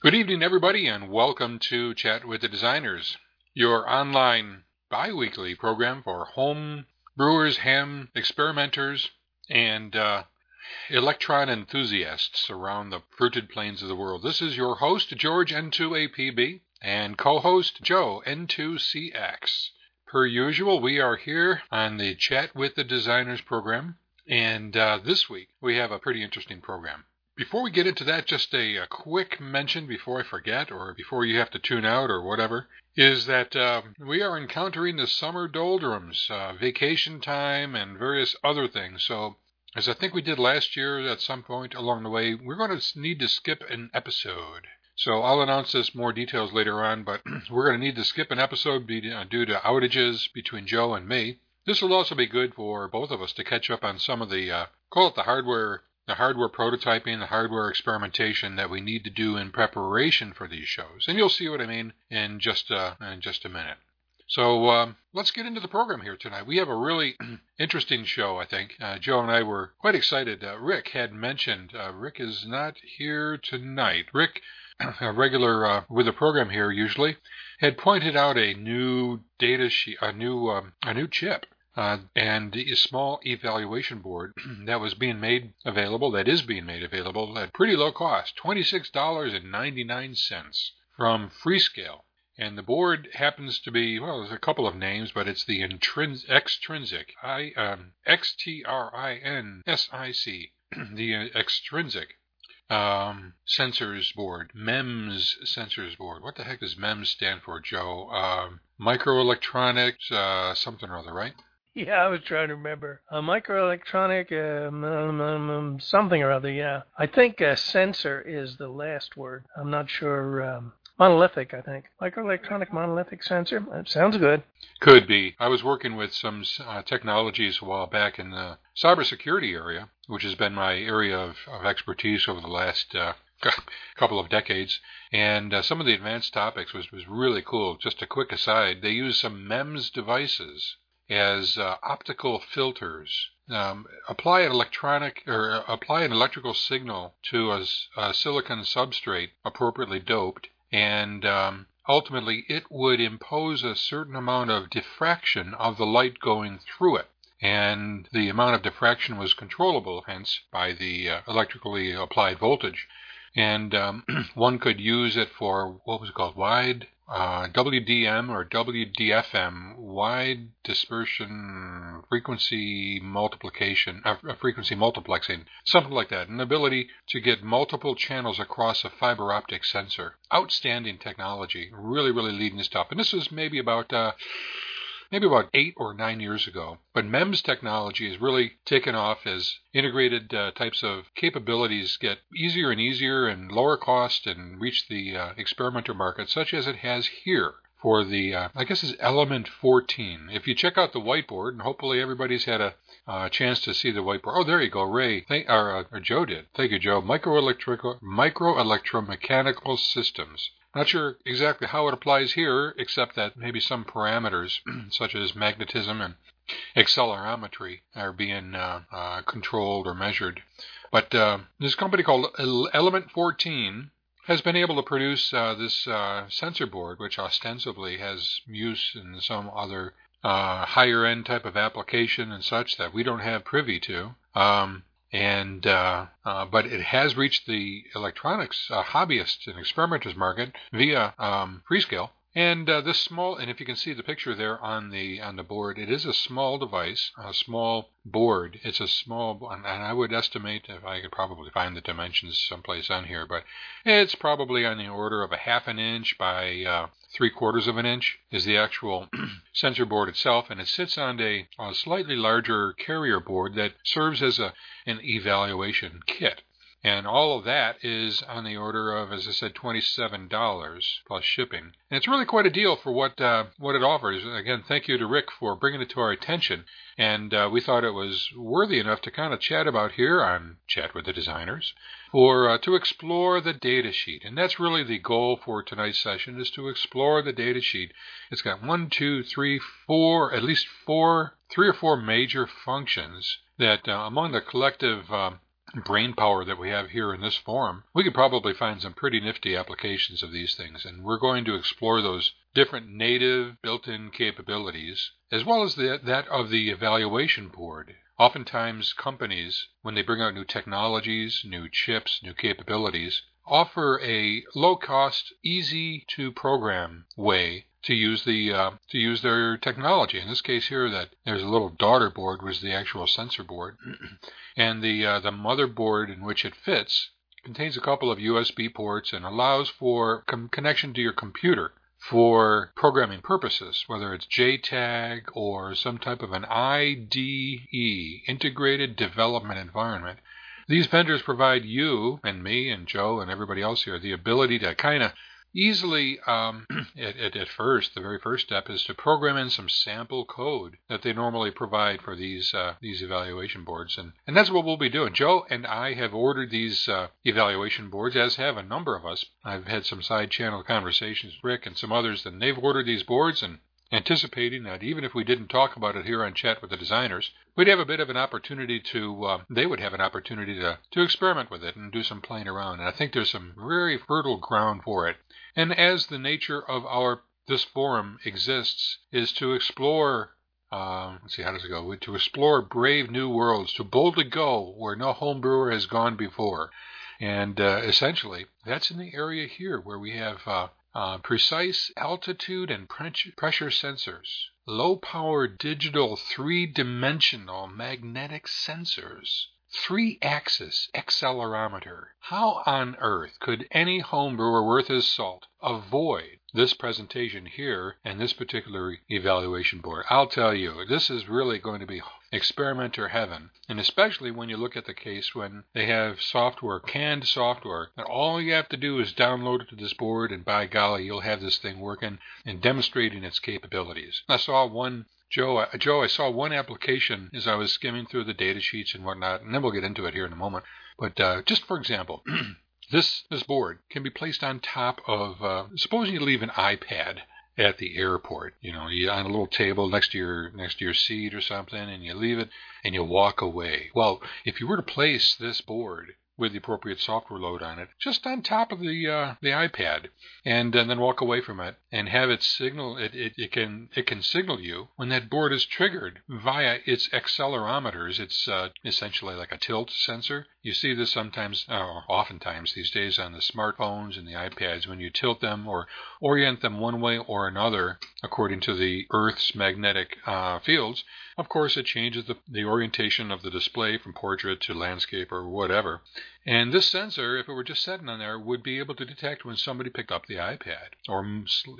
Good evening, everybody, and welcome to Chat with the Designers, your online bi weekly program for home brewers, ham experimenters, and uh, electron enthusiasts around the fruited plains of the world. This is your host, George N2APB, and co host, Joe N2CX. Per usual, we are here on the Chat with the Designers program, and uh, this week we have a pretty interesting program. Before we get into that, just a, a, quick mention before I forget or before you have to tune out or whatever is that uh, we are encountering the summer doldrums, uh, vacation time, and various other things. So, as I think we did last year at some point along the way, we're going to need to skip an episode. So I'll announce this more details later on, but we're going to need to skip an episode uh, due to outages between Joe and me. This will also be good for both of us to catch up on some of the, uh, call it the hardware the hardware prototyping, the hardware experimentation that we need to do in preparation for these shows. And you'll see what I mean in just a, in just a minute. So um, let's get into the program here tonight. We have a really interesting show, I think. Uh, Joe and I were quite excited. Uh, Rick had mentioned uh, Rick is not here tonight. Rick, a regular uh, with the program here usually, had pointed out a new data sheet, a new um, a new chip uh, and a small evaluation board that was being made available, that is being made available at pretty low cost, $26.99 from Freescale. And the board happens to be, well, there's a couple of names, but it's the intrins- Xtrinsic, I, um, X-T-R-I-N-S-I-C, the uh, Xtrinsic um, sensors board, MEMS sensors board. What the heck does MEMS stand for, Joe? Um, microelectronics, uh, something or other, right? Yeah, I was trying to remember. A microelectronic, um, um, something or other, yeah. I think uh, sensor is the last word. I'm not sure. Um, monolithic, I think. Microelectronic monolithic sensor. That sounds good. Could be. I was working with some uh, technologies a while back in the cybersecurity area, which has been my area of, of expertise over the last uh, couple of decades. And uh, some of the advanced topics was, was really cool. Just a quick aside, they use some MEMS devices as uh, optical filters. Um, apply an electronic or uh, apply an electrical signal to a, a silicon substrate appropriately doped, and um, ultimately it would impose a certain amount of diffraction of the light going through it. And the amount of diffraction was controllable, hence, by the uh, electrically applied voltage. And um, one could use it for what was it called? Wide uh, WDM or WDFM, wide dispersion frequency multiplication, uh, frequency multiplexing, something like that. An ability to get multiple channels across a fiber optic sensor. Outstanding technology, really, really leading stuff. And this was maybe about uh, maybe about eight or nine years ago. But MEMS technology has really taken off as integrated uh, types of capabilities get easier and easier and lower cost and reach the uh, experimenter market, such as it has here for the, uh, I guess it's Element 14. If you check out the whiteboard, and hopefully everybody's had a uh, chance to see the whiteboard. Oh, there you go, Ray. Thank, or, uh, or Joe did. Thank you, Joe. Microelectrical, microelectromechanical systems. Not sure exactly how it applies here, except that maybe some parameters, such as magnetism and accelerometry, are being uh, uh, controlled or measured. But uh, this company called Element 14 has been able to produce uh, this uh, sensor board, which ostensibly has use in some other uh, higher end type of application and such that we don't have privy to. Um, and uh, uh, but it has reached the electronics uh, hobbyists and experimenters market via um, Freescale. And uh, this small, and if you can see the picture there on the on the board, it is a small device, a small board. It's a small, and I would estimate if I could probably find the dimensions someplace on here, but it's probably on the order of a half an inch by uh, three quarters of an inch is the actual sensor board itself, and it sits on a, a slightly larger carrier board that serves as a an evaluation kit. And all of that is on the order of, as I said, $27 plus shipping. And it's really quite a deal for what uh, what it offers. Again, thank you to Rick for bringing it to our attention. And uh, we thought it was worthy enough to kind of chat about here on Chat with the Designers, or uh, to explore the data sheet. And that's really the goal for tonight's session is to explore the data sheet. It's got one, two, three, four, at least four, three or four major functions that uh, among the collective um, brain power that we have here in this forum, we could probably find some pretty nifty applications of these things. And we're going to explore those different native built in capabilities, as well as the, that of the evaluation board. Oftentimes, companies, when they bring out new technologies, new chips, new capabilities, offer a low cost, easy to program way to use the uh, to use their technology. In this case here, that there's a little daughter board was the actual sensor board, and the uh, the motherboard in which it fits contains a couple of USB ports and allows for com- connection to your computer for programming purposes, whether it's JTAG or some type of an IDE, Integrated Development Environment. These vendors provide you and me and Joe and everybody else here the ability to kind of easily um, at, at, at, first the very first step is to program in some sample code that they normally provide for these uh, these evaluation boards. And and that's what we'll be doing. Joe and i have ordered these uh, evaluation boards as have a number of us. I've had some side channel conversations with rick and some others and they've ordered these boards and anticipating that even if we didn't talk about it here on chat with the designers, we'd have a bit of an opportunity to, uh, they would have an opportunity to, to experiment with it and do some playing around. And I think there's some very fertile ground for it. And as the nature of our this forum exists, is to explore um, let's see, how does it go? To explore brave new worlds, to boldly go where no homebrewer has gone before. And uh, essentially, that's in the area here where we have uh, uh, precise altitude and pressure sensors, low power digital three dimensional magnetic sensors, three axis accelerometer. How on earth could any homebrewer worth his salt avoid this presentation here and this particular evaluation board? I'll tell you, this is really going to be experimenter heaven. And especially when you look at the case when they have software, canned software, that all you have to do is download it to this board, and by golly, you'll have this thing working and demonstrating its capabilities. I saw one Joe, uh, Joe, I saw one application as I was skimming through the data sheets and whatnot, and then we'll get into it here in a moment. But uh, just for example, this this board can be placed on top of. Uh, supposing you leave an iPad at the airport. You know, you on a little table next to your next to your seat or something, and you leave it and you walk away. Well, if you were to place this board with the appropriate software load on it, just on top of the uh, the iPad, and, and, then walk away from it and have it signal. It, it, it can it can signal you when that board is triggered via its accelerometers. It's uh, essentially like a tilt sensor. You see this sometimes, uh, oftentimes these days on the smartphones and the iPads when you tilt them or orient them one way or another according to the Earth's magnetic uh, fields. Of course, it changes the, the orientation of the display from portrait to landscape or whatever. And this sensor, if it were just sitting on there, would be able to detect when somebody picked up the iPad or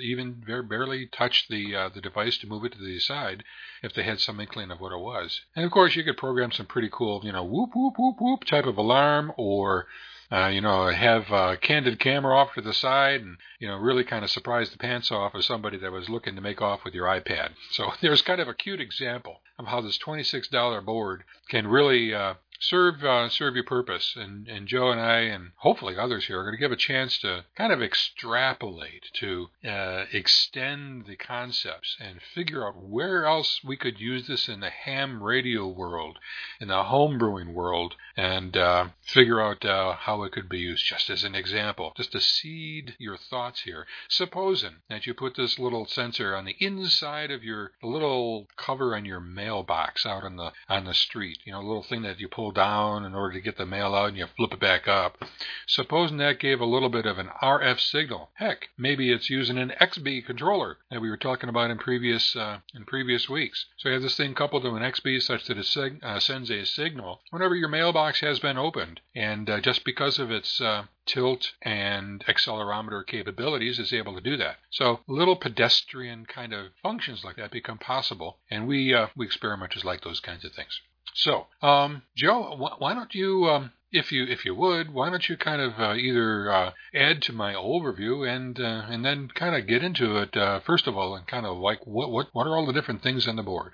even barely touched the uh, the device to move it to the side if they had some inkling of what it was. And of course, you could program some pretty cool, you know, whoop whoop whoop whoop type of alarm or uh, you know, have a candid camera off to the side and, you know, really kind of surprise the pants off of somebody that was looking to make off with your iPad. So there's kind of a cute example of how this $26 board can really uh, serve uh, serve your purpose. And, and Joe and I, and hopefully others here, are going to give a chance to kind of extrapolate, to uh, extend the concepts, and figure out where else we could use this in the ham radio world, in the home brewing world, and uh, figure out uh, how it could be used. Just as an example, just to seed your thoughts here. Supposing that you put this little sensor on the inside of your little cover on your mailbox out on the on the street, you know, a little thing that you pull down in order to get the mail out and you flip it back up. Supposing that gave a little bit of an RF signal. Heck, maybe it's using an XBee controller that we were talking about in previous uh, in previous weeks. So you have this thing coupled to an XBee such that it uh, sends a signal whenever your mailbox has been opened. And uh, just because of its uh, tilt and accelerometer capabilities is able to do that. So little pedestrian kind of functions like that become possible, and we uh, we experimenters like those kinds of things. So, um, Joe, wh- why don't you, um, if you if you would, why don't you kind of uh, either uh, add to my overview and uh, and then kind of get into it uh, first of all, and kind of like what what what are all the different things on the board?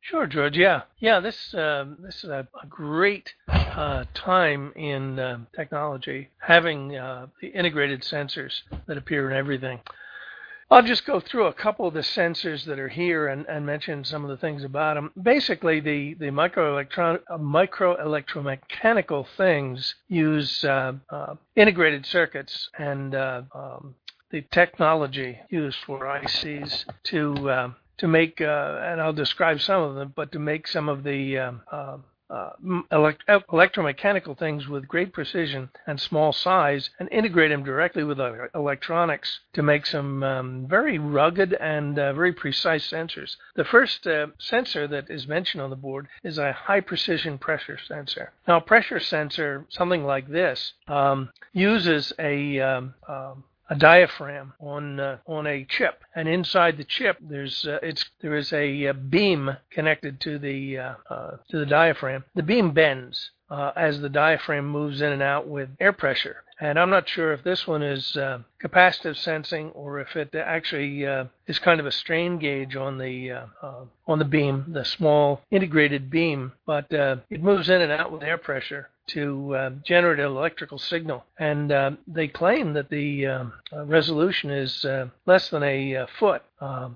Sure, George. Yeah, yeah. This um, this is a, a great uh, time in uh, technology, having uh, the integrated sensors that appear in everything. I'll just go through a couple of the sensors that are here and, and mention some of the things about them. Basically, the the microelectron uh, microelectromechanical things use uh, uh, integrated circuits and uh, um, the technology used for ICs to uh, to make, and I'll describe some of them, but to make some of the uh, elect- electromechanical things with great precision and small size and integrate them directly with uh, electronics to make some um, very rugged and uh, very precise sensors. The first uh, sensor that is mentioned on the board is a high precision pressure sensor. Now, a pressure sensor, something like this, um, uses a um, um a diaphragm on uh, on a chip, and inside the chip there's uh, it's there is a, uh, beam connected to the uh, uh, to the diaphragm. The beam bends uh, as the diaphragm moves in and out with air pressure. And I'm not sure if this one is capacitive sensing or if it actually is kind of a strain gauge on the on the beam, the small integrated beam. But it moves in and out with air pressure to uh, generate an electrical signal. And uh, they claim that the uh, resolution is uh, less than a uh, foot,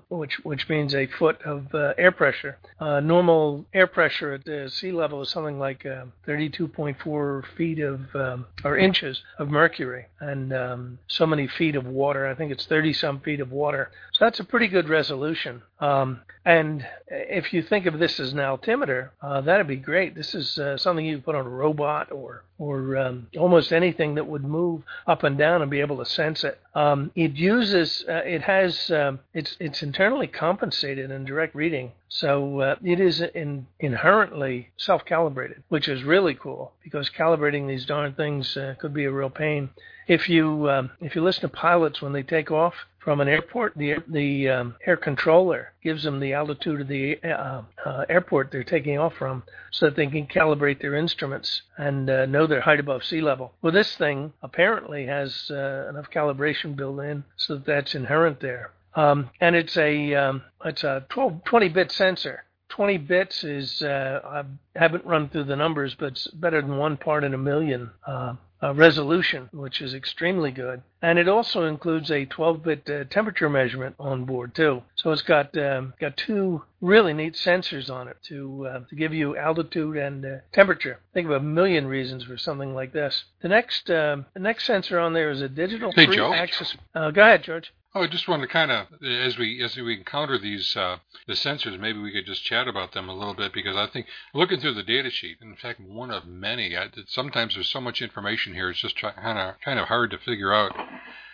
which which means a foot of uh, air pressure. normal air pressure at the sea level is something like 32.4 feet of um, or inches of mercury, and so many feet of water. I think it's 30 some feet of water. So that's a pretty good resolution. And if you think of this as an altimeter, that'd be great. This is something you put on a robot or or um, almost anything that would move up and down and be able to sense it. Um, it uses, uh, it has, um, it's it's internally compensated in direct reading, so uh, it is in, inherently self-calibrated, which is really cool because calibrating these darn things uh, could be a real pain. If you um, if you listen to pilots when they take off, from an airport, the the um, air controller gives them the altitude of the uh, uh, airport they're taking off from, so that they can calibrate their instruments and uh, know their height above sea level. Well, this thing apparently has uh, enough calibration built in, so that that's inherent there. Um, and it's a um, it's a 12, 20 bit sensor. 20 bits is uh, I haven't run through the numbers, but it's better than one part in a million. Uh, uh, resolution, which is extremely good. And it also includes a 12-bit uh, temperature measurement on board too. So it's got um, got two really neat sensors on it to uh, to give you altitude and uh, temperature. Think of a million reasons for something like this. The next um, the next sensor on there is a digital hey, three-axis. Uh, go ahead, George. Oh, I just wanted to kind of, as we as we encounter these uh, the sensors, maybe we could just chat about them a little bit because I think looking through the data sheet, in fact, one of many. I, sometimes there's so much information here; it's just kind of kind of hard to figure out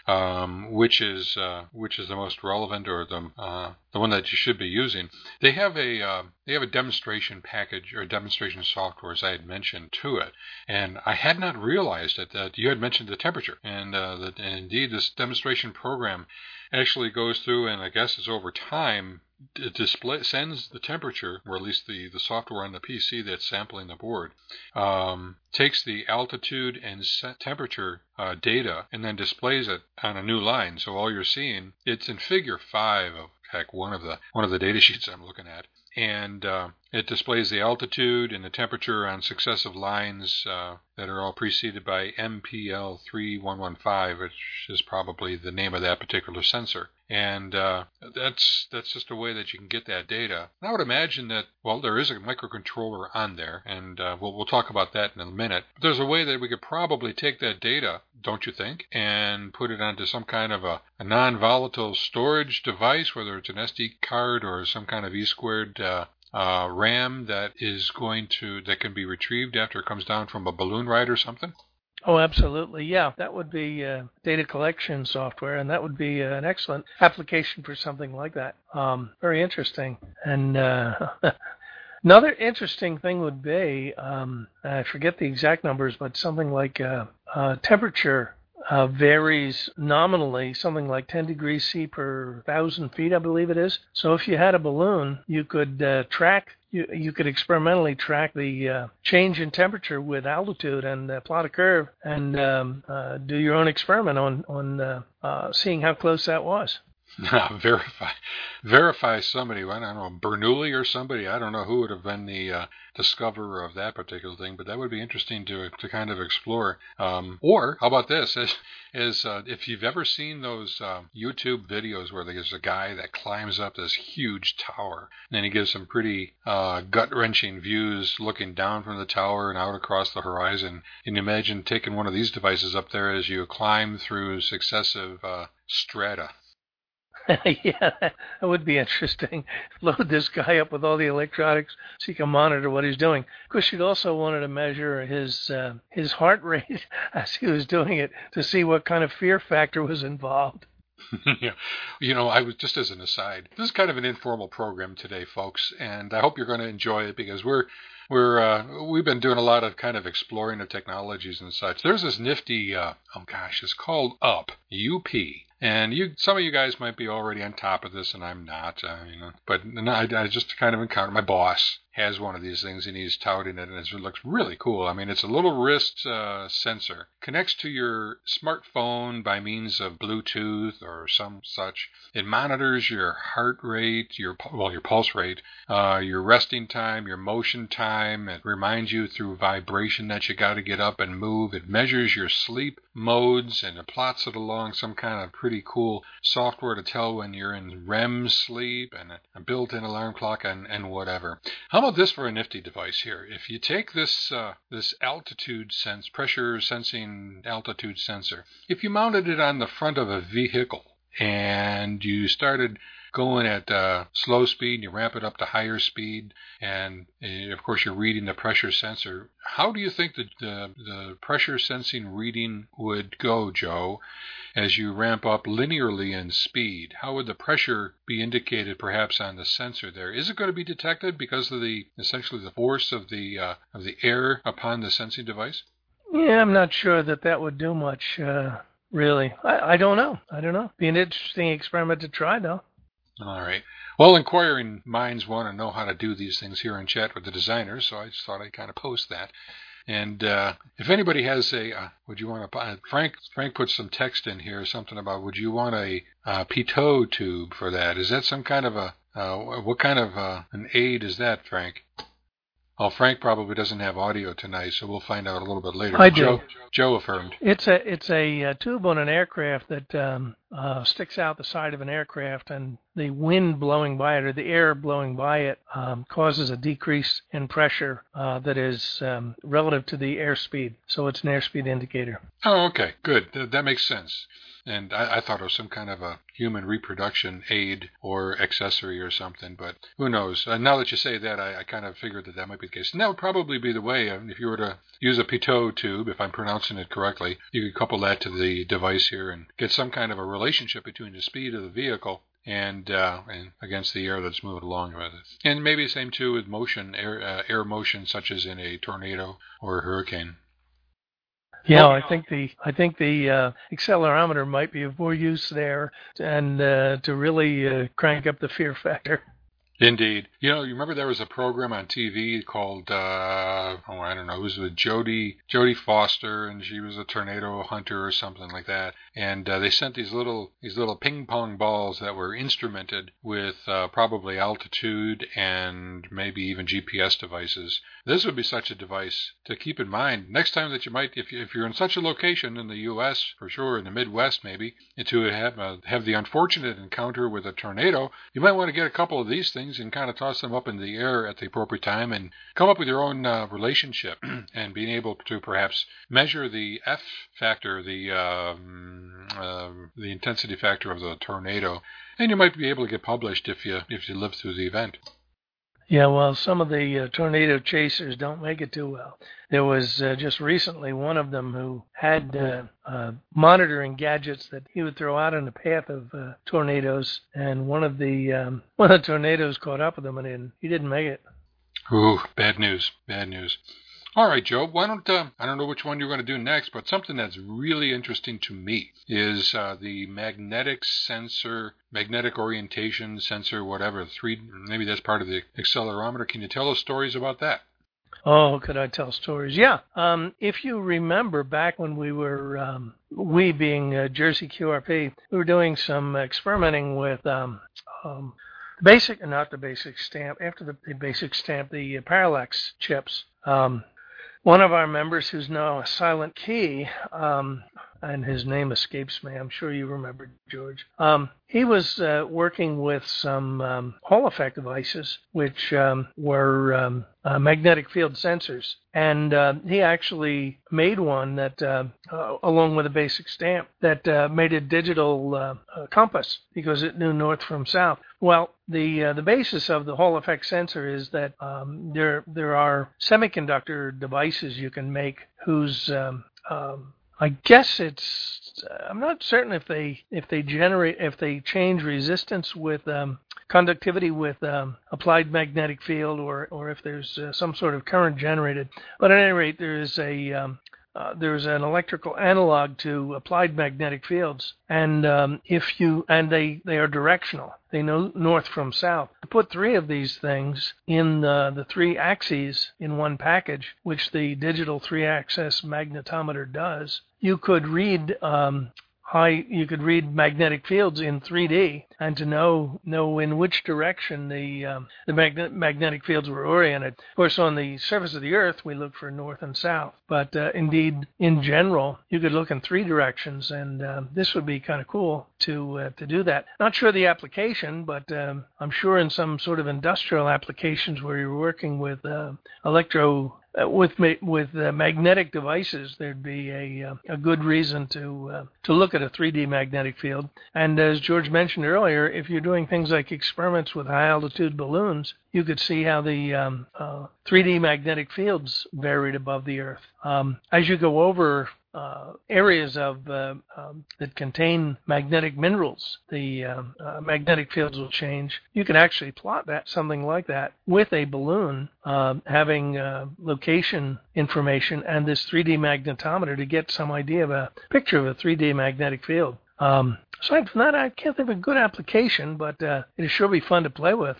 um, which is uh, which is the most relevant or the uh, the one that you should be using. They have a uh, they have a demonstration package or demonstration software, as I had mentioned, to it, and I had not realized it that you had mentioned the temperature, and uh, that and indeed this demonstration program actually goes through and I guess it's over time it display sends the temperature, or at least the, the software on the PC that's sampling the board, um, takes the altitude and temperature uh, data and then displays it on a new line. So all you're seeing, it's in Figure five of heck one of the one of the data sheets I'm looking at, and uh, it displays the altitude and the temperature on successive lines uh, that are all preceded by MPL3115, which is probably the name of that particular sensor. And uh, that's that's just a way that you can get that data. And I would imagine that well, there is a microcontroller on there, and uh, we'll we'll talk about that in a minute. But there's a way that we could probably take that data, don't you think, and put it onto some kind of a, a non-volatile storage device, whether it's an SD card or some kind of E squared uh, uh, RAM that is going to that can be retrieved after it comes down from a balloon ride or something? Oh, absolutely. Yeah, that would be uh, data collection software, and that would be uh, an excellent application for something like that. Um, very interesting. And uh, another interesting thing would be um, I forget the exact numbers, but something like uh, uh, temperature uh, varies nominally, something like 10 degrees C per thousand feet, I believe it is. So if you had a balloon, you could track, you, you could experimentally track the uh, change in temperature with altitude and uh, plot a curve and um, uh, do your own experiment on on uh, uh, seeing how close that was. verify, verify somebody. I don't know Bernoulli or somebody. I don't know who would have been the uh, discoverer of that particular thing, but that would be interesting to to kind of explore. Um, or how about this? Is, is uh, if you've ever seen those uh, YouTube videos where there's a guy that climbs up this huge tower, and then he gives some pretty uh, gut wrenching views looking down from the tower and out across the horizon. And you imagine taking one of these devices up there as you climb through successive uh, strata. yeah, that would be interesting. Load this guy up with all the electronics so you can monitor what he's doing. Of course, you'd also wanted to measure his uh, his heart rate as he was doing it to see what kind of fear factor was involved. yeah. You know, I was just as an aside, this is kind of an informal program today, folks, and I hope you're going to enjoy it because we're we're uh, we've been doing a lot of kind of exploring of technologies and such. There's this nifty, uh, oh gosh, it's called UP, UP, and you, some of you guys might be already on top of this, and I'm not. Uh, you know, but I, I just kind of encountered my boss has one of these things and he's touting it, and it looks really cool. I mean, it's a little wrist uh, sensor, connects to your smartphone by means of Bluetooth or some such. It monitors your heart rate, your well, your pulse rate, uh, your resting time, your motion time. It reminds you through vibration that you got to get up and move. It measures your sleep modes and it plots it along some kind of pretty cool software to tell when you're in REM sleep and a built-in alarm clock and, and whatever. How about this for a nifty device here? If you take this uh, this altitude sense, pressure sensing altitude sensor, if you mounted it on the front of a vehicle and you started going at uh, slow speed, and you ramp it up to higher speed, and, and, of course you're reading the pressure sensor. How do you think the, the, the pressure sensing reading would go, Joe, as you ramp up linearly in speed? How would the pressure be indicated, perhaps, on the sensor there? Is it going to be detected because of the essentially the force of the uh, of the air upon the sensing device? Yeah, I'm not sure that that would do much. Uh, really, I, I don't know. I don't know. Be an interesting experiment to try, though. All right. Well, inquiring minds want to know how to do these things here in chat with the designers, so I just thought I'd kind of post that. And uh, if anybody has a, uh, would you want to? Uh, Frank Frank put some text in here, something about would you want a uh, pitot tube for that? Is that some kind of a uh, what kind of uh, an aid is that, Frank? Well, Frank probably doesn't have audio tonight, so we'll find out a little bit later. I do. Joe, Joe affirmed. It's a it's a, uh, tube on an aircraft that um, uh, sticks out the side of an aircraft, and the wind blowing by it or the air blowing by it um, causes a decrease in pressure uh, that is um, relative to the airspeed. So it's an airspeed indicator. Oh, okay, good. Th- that makes sense and I, I, thought it was some kind of a human reproduction aid or accessory or something, but who knows? Uh, now that you say that, I, I, kind of figured that that might be the case. And that would probably be the way uh, if you were to use a pitot tube, if I'm pronouncing it correctly, you could couple that to the device here and get some kind of a relationship between the speed of the vehicle and uh, and against the air that's moving along with it. And maybe the same too with motion, air uh, air motion, such as in a tornado or a hurricane. Yeah, I think the I think the uh, accelerometer might be of more use there, and uh, to really uh, crank up the fear factor. Indeed. You know, you remember there was a program on TV called uh oh I don't know, it was with Jodie Jodie Foster and she was a tornado hunter or something like that. And uh, they sent these little these little ping pong balls that were instrumented with uh, probably altitude and maybe even GPS devices. This would be such a device to keep in mind next time that you might if you, if you're in such a location in the US for sure in the Midwest maybe to have uh, have the unfortunate encounter with a tornado, you might want to get a couple of these things and kind of toss them up in the air at the appropriate time and come up with your own uh, relationship and being able to perhaps measure the F factor, the um, uh, the intensity factor of the tornado, and you might be able to get published if you if you live through the event. Yeah, well, some of the uh, tornado chasers don't make it too well. There was uh, just recently one of them who had uh, uh, monitoring gadgets that he would throw out in the path of uh, tornadoes, and one of the um, one of the tornadoes caught up with him, and he didn't make it. Ooh, bad news! Bad news. All right, Joe. Why don't uh, I don't know which one you're going to do next, but something that's really interesting to me is uh, the magnetic sensor, magnetic orientation sensor, whatever. Three, maybe that's part of the accelerometer. Can you tell us stories about that? Oh, could I tell stories? Yeah. Um, if you remember back when we were, um, we being uh, Jersey QRP, we were doing some experimenting with um, um, basic, not the basic stamp, after the, the basic stamp, the parallax chips. Um, one of our members, who's now a silent key, um, and his name escapes me. I'm sure you remember George. Um, he was uh, working with some um, Hall effect devices, which um, were um, uh, magnetic field sensors, and uh, he actually made one that, uh, uh, along with a basic stamp, that uh, made a digital compass because it knew north from south. Well, the the basis of the Hall effect sensor is that um, there there are semiconductor devices you can make whose um, um, I guess it's. I'm not certain if they if they generate if they change resistance with um, conductivity with um, applied magnetic field or or if there's uh, some sort of current generated. But at any rate, there is a um, uh, there's an electrical analog to applied magnetic fields, and um, if you and they they are directional. They know north from south. To put three of these things in uh, the three axes in one package, which the digital three-axis magnetometer does, you could read um, high you could read magnetic fields in 3D and to know know in which direction the um, the magnet, magnetic fields were oriented. Of course, on the surface of the Earth, we look for north and south, but uh, indeed, in general, you could look in three directions, and uh, this would be kind of cool to uh, to do that. Not sure the application, but um, I'm sure in some sort of industrial applications where you're working with uh, electro uh, with with uh, magnetic devices, there'd be a uh, a good reason to uh, to look at a 3D magnetic field. And as George mentioned earlier, if you're doing things like experiments with high altitude balloons, you could see how the um, 3D uh, magnetic fields varied above the Earth. Um, as you go over uh, areas of uh, um, that contain magnetic minerals, the um, uh, magnetic fields will change. You can actually plot that something like that with a balloon um, having uh, location information and this 3D magnetometer to get some idea of a picture of a 3D magnetic field. Um, aside from that, I can't think of a good application, but uh, it'd sure be fun to play with.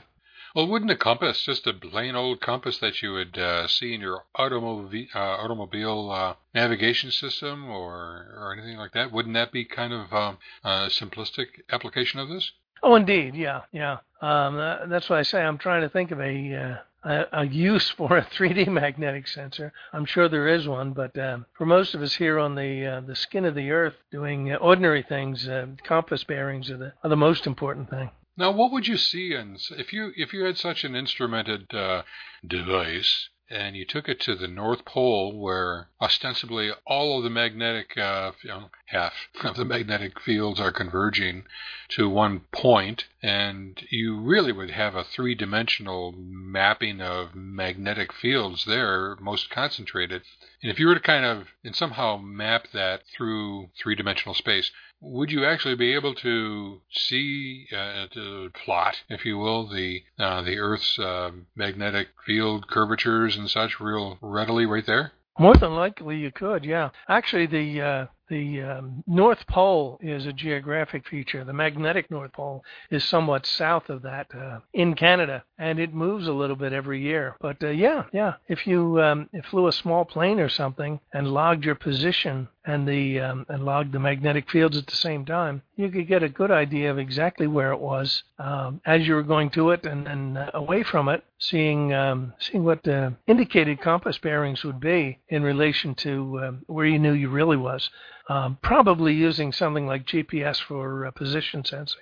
Well, wouldn't a compass, just a plain old compass that you would uh, see in your automobile, uh, automobile uh, navigation system or, or anything like that, wouldn't that be kind of um, a simplistic application of this? Oh, indeed, yeah, yeah. Um, that's why I say I'm trying to think of a, uh, a, a use for a 3D magnetic sensor. I'm sure there is one, but um, for most of us here on the uh, the skin of the Earth, doing ordinary things, uh, compass bearings are the are the most important thing. Now, what would you see in if you if you had such an instrumented uh, device and you took it to the North Pole, where ostensibly all of the magnetic, uh, you know, half of the magnetic fields are converging to one point, and you really would have a three-dimensional mapping of magnetic fields there, most concentrated. And if you were to kind of and somehow map that through three-dimensional space, would you actually be able to see, uh, to plot, if you will, the uh, the Earth's uh, magnetic field curvatures and such real readily right there? More than likely, you could. Yeah, actually, the uh, the um, North Pole is a geographic feature. The magnetic North Pole is somewhat south of that uh, in Canada, and it moves a little bit every year. But uh, yeah, yeah, if you um, flew a small plane or something and logged your position and the um, and logged the magnetic fields at the same time, you could get a good idea of exactly where it was um, as you were going to it and, and uh, away from it, seeing um, seeing what the indicated compass bearings would be in relation to uh, where you knew you really was um, probably using something like GPS for uh, position sensing.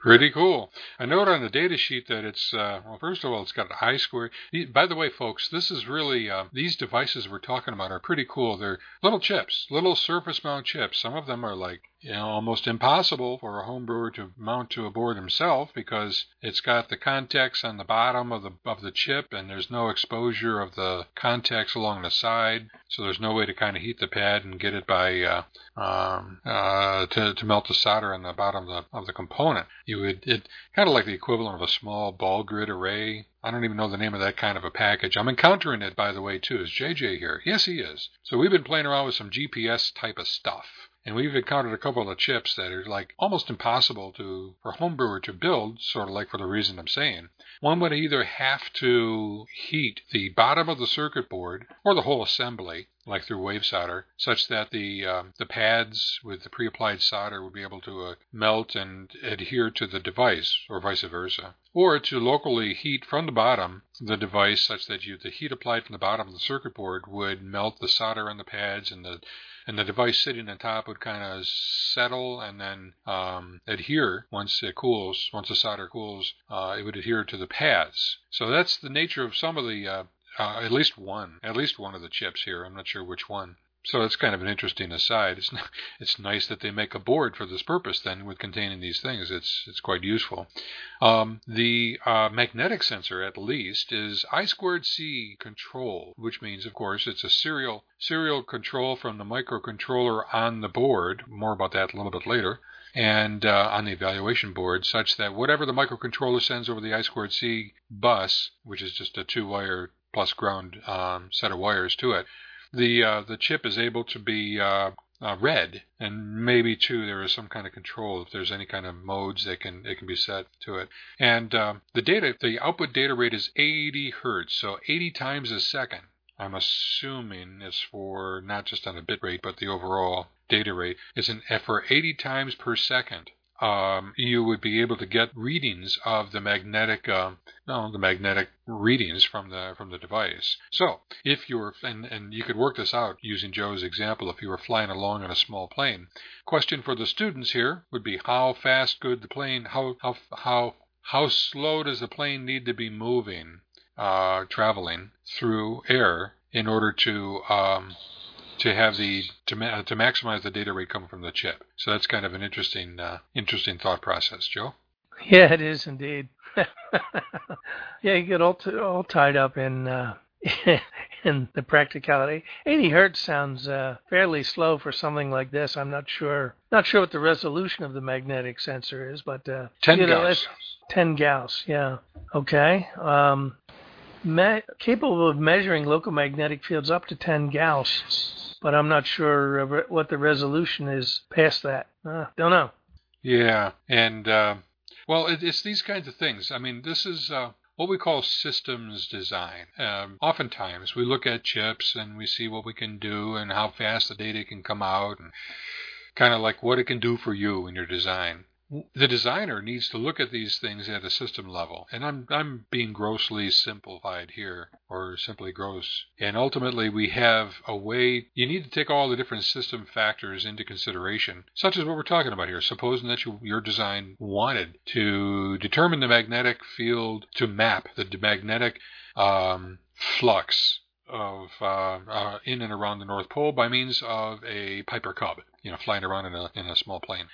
Pretty cool. I note on the data sheet that it's, uh, well, first of all, it's got a high square. By the way, folks, this is really, uh, these devices we're talking about are pretty cool. They're little chips, little surface mount chips. Some of them are like you know, almost impossible for a home brewer to mount to a board himself because it's got the contacts on the bottom of the of the chip and there's no exposure of the contacts along the side, so there's no way to kind of heat the pad and get it by uh, um, uh, to to melt the solder on the bottom of the of the component. You would it kind of like the equivalent of a small ball grid array I don't even know the name of that kind of a package. I'm encountering it, by the way, too. Is JJ here? Yes, he is. So we've been playing around with some GPS type of stuff And we've encountered a couple of chips that are like almost impossible to for a home brewer to build, sort of like for the reason I'm saying. One would either have to heat the bottom of the circuit board or the whole assembly like through wave solder, such that the um, the pads with the pre-applied solder would be able to uh, melt and adhere to the device, or vice versa, or to locally heat from the bottom the device such that you the heat applied from the bottom of the circuit board would melt the solder on the pads and the and the device sitting on top would kind of settle and then um, adhere once it cools. Once the solder cools, uh, it would adhere to the pads. So that's the nature of some of the uh, uh, at least one, at least one of the chips here. I'm not sure which one. So it's kind of an interesting aside. It's it's nice that they make a board for this purpose. Then with containing these things, it's it's quite useful. Um, the uh, magnetic sensor, at least, is I squared C control, which means, of course, it's a serial serial control from the microcontroller on the board. More about that a little bit later and uh, on the evaluation board, such that whatever the microcontroller sends over the I squared C bus, which is just a two wire plus ground um, set of wires to it, the uh, the chip is able to be uh, uh, read, and maybe too there is some kind of control if there's any kind of modes that can it can be set to it. And um, the data, the output data rate is 80 hertz, so 80 times a second. I'm assuming is for not just on the bit rate, but the overall data rate is an for 80 times per second um, you would be able to get readings of the magnetic, um, no, the magnetic readings from the from the device. So if you were, and, and you could work this out using Joe's example, if you were flying along on a small plane. Question for the students here would be how fast could the plane, how how how how slow does the plane need to be moving, uh, traveling through air in order to um, to have the to, ma- to maximize the data rate coming from the chip. So that's kind of an interesting uh, interesting thought process, Joe. Yeah, it is indeed. yeah, you get all t- all tied up in uh, in the practicality. 80 hertz sounds uh, fairly slow for something like this. I'm not sure not sure what the resolution of the magnetic sensor is, but uh, 10 you know, Gauss. 10 Gauss, yeah. Okay. Um, me- capable of measuring local magnetic fields up to 10 Gauss but I'm not sure what the resolution is past that. Uh, don't know. Yeah, and uh, well, it, it's these kinds of things. I mean, this is uh, what we call systems design. Um, oftentimes, we look at chips and we see what we can do and how fast the data can come out, and kind of like what it can do for you in your design the designer needs to look at these things at a system level. And I'm, I'm being grossly simplified here, or simply gross. And ultimately, we have a way, you need to take all the different system factors into consideration, such as what we're talking about here. Supposing that you, your design wanted to determine the magnetic field, to map the magnetic um, flux of uh, uh, in and around the North Pole by means of a Piper Cub, you know, flying around in a in a small plane.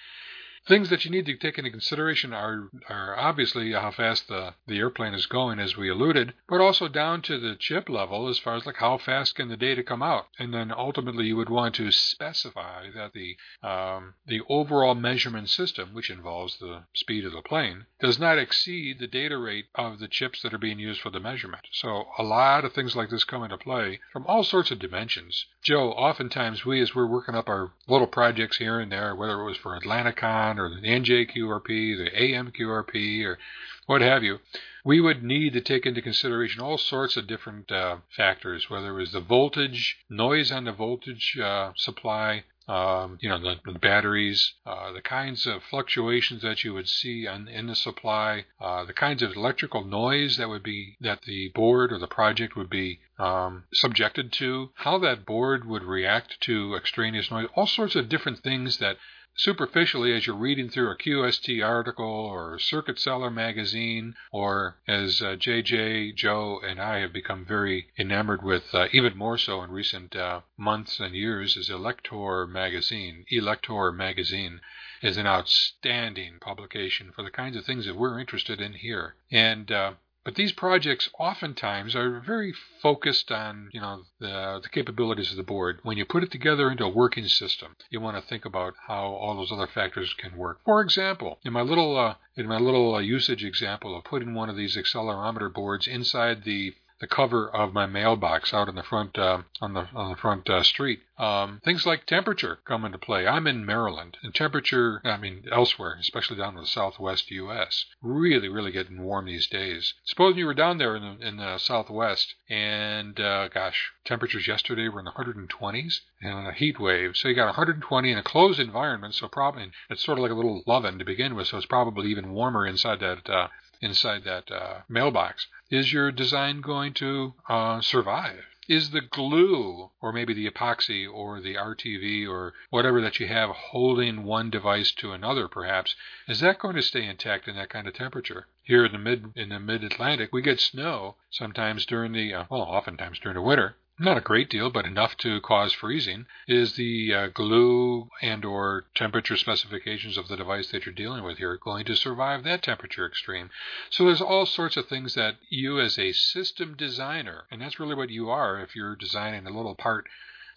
Things that you need to take into consideration are, are obviously how fast the, the airplane is going, as we alluded, but also down to the chip level as far as like how fast can the data come out. And then ultimately you would want to specify that the, um, the overall measurement system, which involves the speed of the plane, does not exceed the data rate of the chips that are being used for the measurement. So a lot of things like this come into play from all sorts of dimensions. Joe, oftentimes we, as we're working up our little projects here and there, whether it was for Atlanticon or the NJQRP, the AMQRP, or what have you, we would need to take into consideration all sorts of different uh, factors, whether it was the voltage, noise on the voltage uh, supply, um, you know, the, the batteries, uh, the kinds of fluctuations that you would see on, in the supply, uh, the kinds of electrical noise that would be that the board or the project would be um, subjected to, how that board would react to extraneous noise, all sorts of different things that superficially as you're reading through a QST article or Circuit Cellar magazine, or as uh, JJ, Joe, and I have become very enamored with, uh, even more so in recent uh, months and years, is Elektor magazine. Elektor magazine is an outstanding publication for the kinds of things that we're interested in here. And uh, but these projects oftentimes are very focused on, you know, the, the capabilities of the board. When you put it together into a working system, you want to think about how all those other factors can work. For example, in my little uh, in my little uh, usage example of putting one of these accelerometer boards inside the the cover of my mailbox out in the front uh, on the on the front uh, street. Um, things like temperature come into play. I'm in Maryland, and temperature, I mean, elsewhere, especially down in the southwest U.S., really, really getting warm these days. Supposing you were down there in the, in the southwest, and uh, gosh, temperatures yesterday were in the 120s, and a heat wave. So you got 120 in a closed environment, so probably it's sort of like a little oven to begin with, so it's probably even warmer inside that uh, inside that uh, mailbox. Is your design going to uh, survive? Is the glue, or maybe the epoxy, or the RTV, or whatever that you have holding one device to another, perhaps, is that going to stay intact in that kind of temperature? Here in the mid in the mid Atlantic, we get snow sometimes during the uh, well, oftentimes during the winter, not a great deal, but enough to cause freezing, is the uh, glue and or temperature specifications of the device that you're dealing with here going to survive that temperature extreme. So there's all sorts of things that you as a system designer, and that's really what you are if you're designing a little part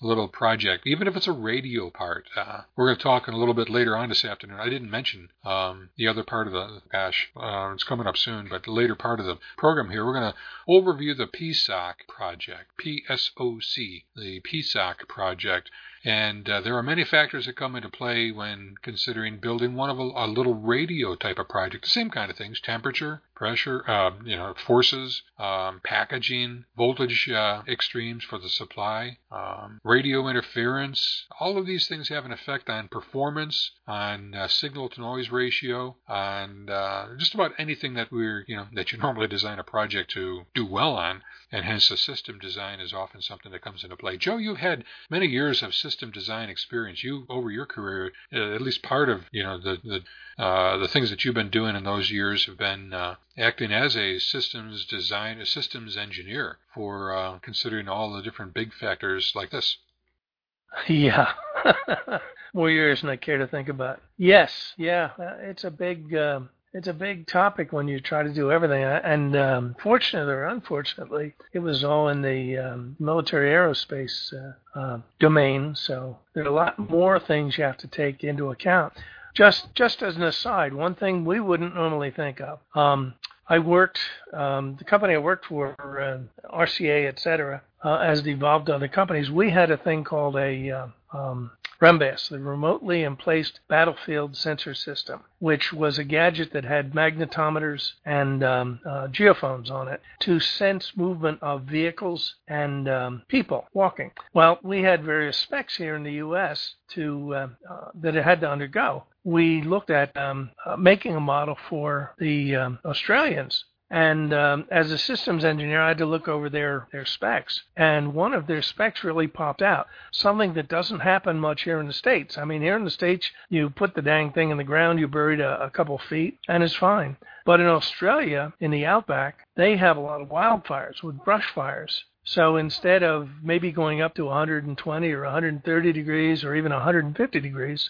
little project, even if it's a radio part. Uh, we're going to talk a little bit later on this afternoon. I didn't mention um, the other part of the, gosh, uh, it's coming up soon, but the later part of the program here, we're going to overview the PSOC project, P-S-O-C, the PSOC project. And uh, there are many factors that come into play when considering building one of a, a little radio type of project. The same kind of things: temperature, pressure, uh, you know, forces, um, packaging, voltage uh, extremes for the supply, um, radio interference. All of these things have an effect on performance, on uh, signal to noise ratio, on uh, just about anything that we're, you know, that you normally design a project to do well on. And hence, the system design is often something that comes into play. Joe, you've had many years of system design experience. You, over your career, uh, at least part of, you know, the the uh, the things that you've been doing in those years have been uh, acting as a systems design, a systems engineer for uh, considering all the different big factors like this. Yeah. More years than I care to think about. Yes, yeah, uh, it's a big, uh, it's a big topic when you try to do everything. And um, fortunately or unfortunately, it was all in the um, military aerospace uh, uh, domain. So there are a lot more things you have to take into account. Just, just as an aside, one thing we wouldn't normally think of. Um, I worked, um, the company I worked for, uh, RCA, et cetera, uh, as it evolved to other companies, we had a thing called a uh, um, REMBAS, the Remotely Emplaced Battlefield Sensor System, which was a gadget that had magnetometers and um, uh, geophones on it to sense movement of vehicles and um, people walking. Well, we had various specs here in the U.S. to uh, uh, that it had to undergo. We looked at um, uh, making a model for the um, Australians and um, as a systems engineer, I had to look over their, their specs. And one of their specs really popped out. Something that doesn't happen much here in the States. I mean, here in the States, you put the dang thing in the ground, you bury it a, a couple feet, and it's fine. But in Australia, in the outback, they have a lot of wildfires with brush fires. So instead of maybe going up to 120 or 130 degrees or even 150 degrees,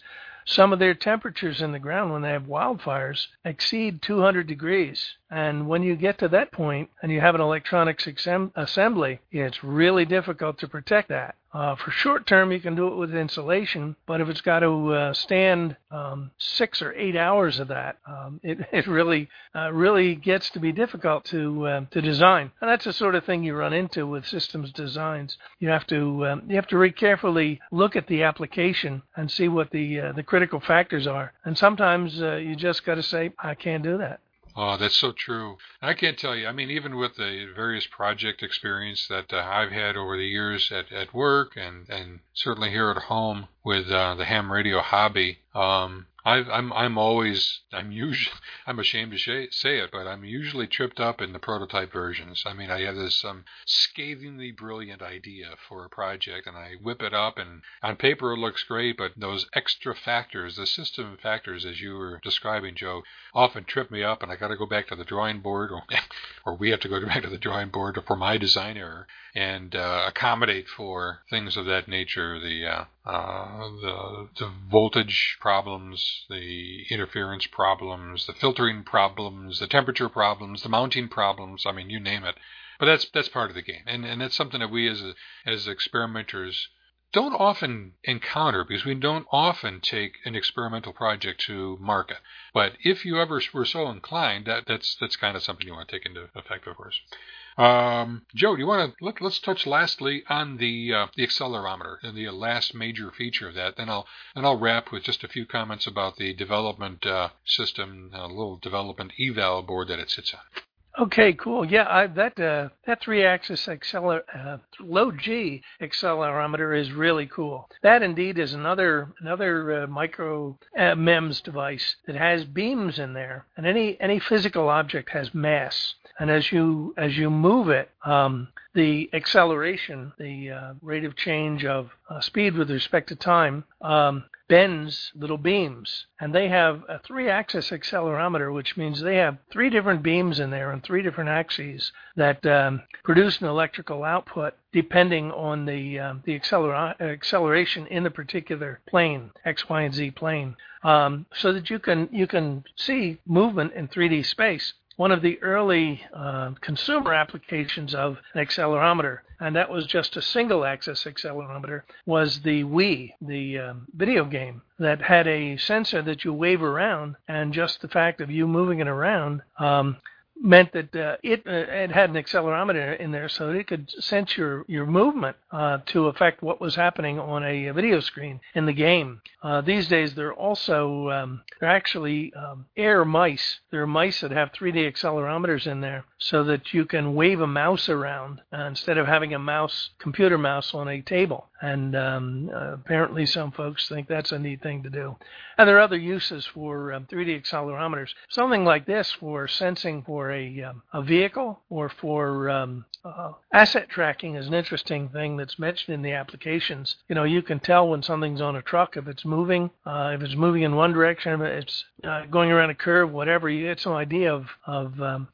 some of their temperatures in the ground when they have wildfires exceed 200 degrees. And when you get to that point and you have an electronics assembly, it's really difficult to protect that. Uh, for short term, you can do it with insulation, but if it's got to uh, stand um, six or eight hours of that, um, it, it really uh, really gets to be difficult to uh, to design. And that's the sort of thing you run into with systems designs. You have to um, you have to very carefully look at the application and see what the uh, the critical factors are. And sometimes uh, you just got to say, I can't do that. Oh, that's so true. I can't tell you. I mean, even with the various project experience that uh, I've had over the years at, at work and, and certainly here at home with uh, the ham radio hobby, um, i am I'm always I'm usually I'm ashamed to say it, but I'm usually tripped up in the prototype versions. I mean, I have this um, scathingly brilliant idea for a project, and I whip it up, and on paper it looks great, but those extra factors, the system factors, as you were describing, Joe, often trip me up, and I got to go back to the drawing board, or or we have to go back to the drawing board for my design error and uh, accommodate for things of that nature. The uh, uh, the, the voltage problems, the interference problems, the filtering problems, the temperature problems, the mounting problems. I mean, you name it. But that's that's part of the game, and and that's something that we as as experimenters don't often encounter because we don't often take an experimental project to market. But if you ever were so inclined, that that's that's kind of something you want to take into effect, of course. Um, Joe, do you want to let, us touch lastly on the uh, the accelerometer and the last major feature of that? Then I'll then I'll wrap with just a few comments about the development uh, system, a little development eval board that it sits on. Okay, cool. Yeah, I, that uh, that three-axis acceler- uh, low G accelerometer is really cool. That indeed is another another uh, micro uh, MEMS device that has beams in there, and any any physical object has mass. And as you as you move it, um, the acceleration, the uh, rate of change of uh, speed with respect to time, um, bends little beams. And they have a three axis accelerometer, which means they have three different beams in there and three different axes that um, produce an electrical output depending on the um, the accelera- acceleration in the particular plane, x, y, and z plane, um, so that you can you can see movement in 3D space one of the early uh, consumer applications of an accelerometer, and that was just a single axis accelerometer, was the Wii, the um, video game that had a sensor that you wave around, and just the fact of you moving it around um, meant that uh, it, uh, it had an accelerometer in there so it could sense your, your movement uh, to affect what was happening on a video screen in the game. Uh, these days, they're also um, they're actually um, air mice. There are mice that have 3D accelerometers in there so that you can wave a mouse around uh, instead of having a mouse, computer mouse, on a table. And um, uh, apparently, some folks think that's a neat thing to do. And there are other uses for um, 3D accelerometers. Something like this for sensing for a, um, a vehicle or for um, uh, asset tracking is an interesting thing that's mentioned in the applications. You know, you can tell when something's on a truck if it's moving, uh, if it's moving in one direction, if it's uh, going around a curve, whatever. You get some idea of of um,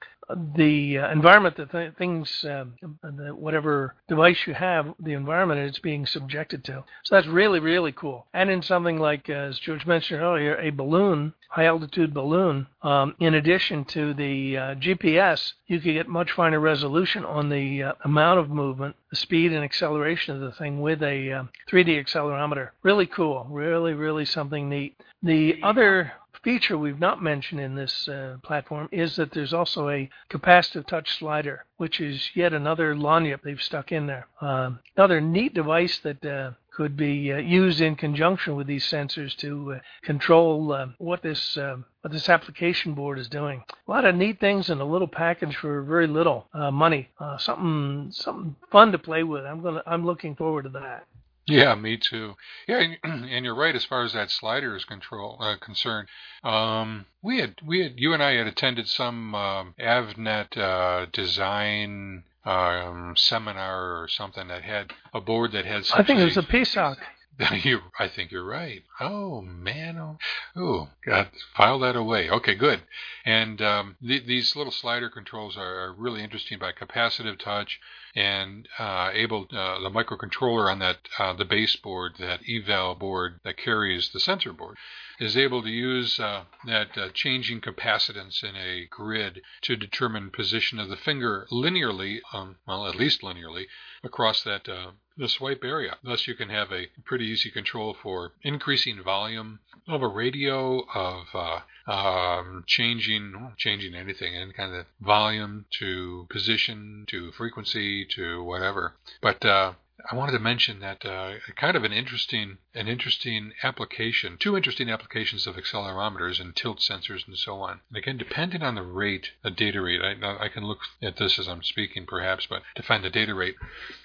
the uh, environment that th- things, uh, the, whatever device you have, the environment it's being subjected to. So that's really, really cool. And in something like, uh, as George mentioned earlier, a balloon, high altitude balloon, um, in addition to the uh, GPS, you could get much finer resolution on the uh, amount of movement, the speed and acceleration of the thing with a 3D uh, accelerometer. Really cool. Really, really something neat. The other feature we've not mentioned in this uh, platform is that there's also a capacitive touch slider, which is yet another lanyard they've stuck in there. Um, another neat device that uh, could be uh, used in conjunction with these sensors to uh, control uh, what this uh, what this application board is doing. A lot of neat things in a little package for very little uh, money. Uh, something something fun to play with. I'm gonna I'm looking forward to that. Yeah, me too. Yeah, and, and, you're right as far as that slider is control uh, concerned. Um, we had we had you and I had attended some um, AvNet uh, design um, seminar or something that had a board that had. I think it was a PSOC. you, I think you're right. Oh man, oh, oh God, file that away. Okay, good. And um, these little slider controls are, really interesting by capacitive touch and uh, able uh, the microcontroller on that uh, the base board, that eval board that carries the sensor board, is able to use uh, that uh, changing capacitance in a grid to determine position of the finger linearly, um, well, at least linearly, across that uh, the swipe area. Thus, you can have a pretty easy control for increasing volume of a radio, of uh, um, changing changing anything, any kind of volume to position to frequency to whatever. But uh, I wanted to mention that uh, kind of an interesting an interesting application, two interesting applications of accelerometers and tilt sensors and so on. And again, depending on the rate, the data rate, I, I can look at this as I'm speaking perhaps, but to find the data rate,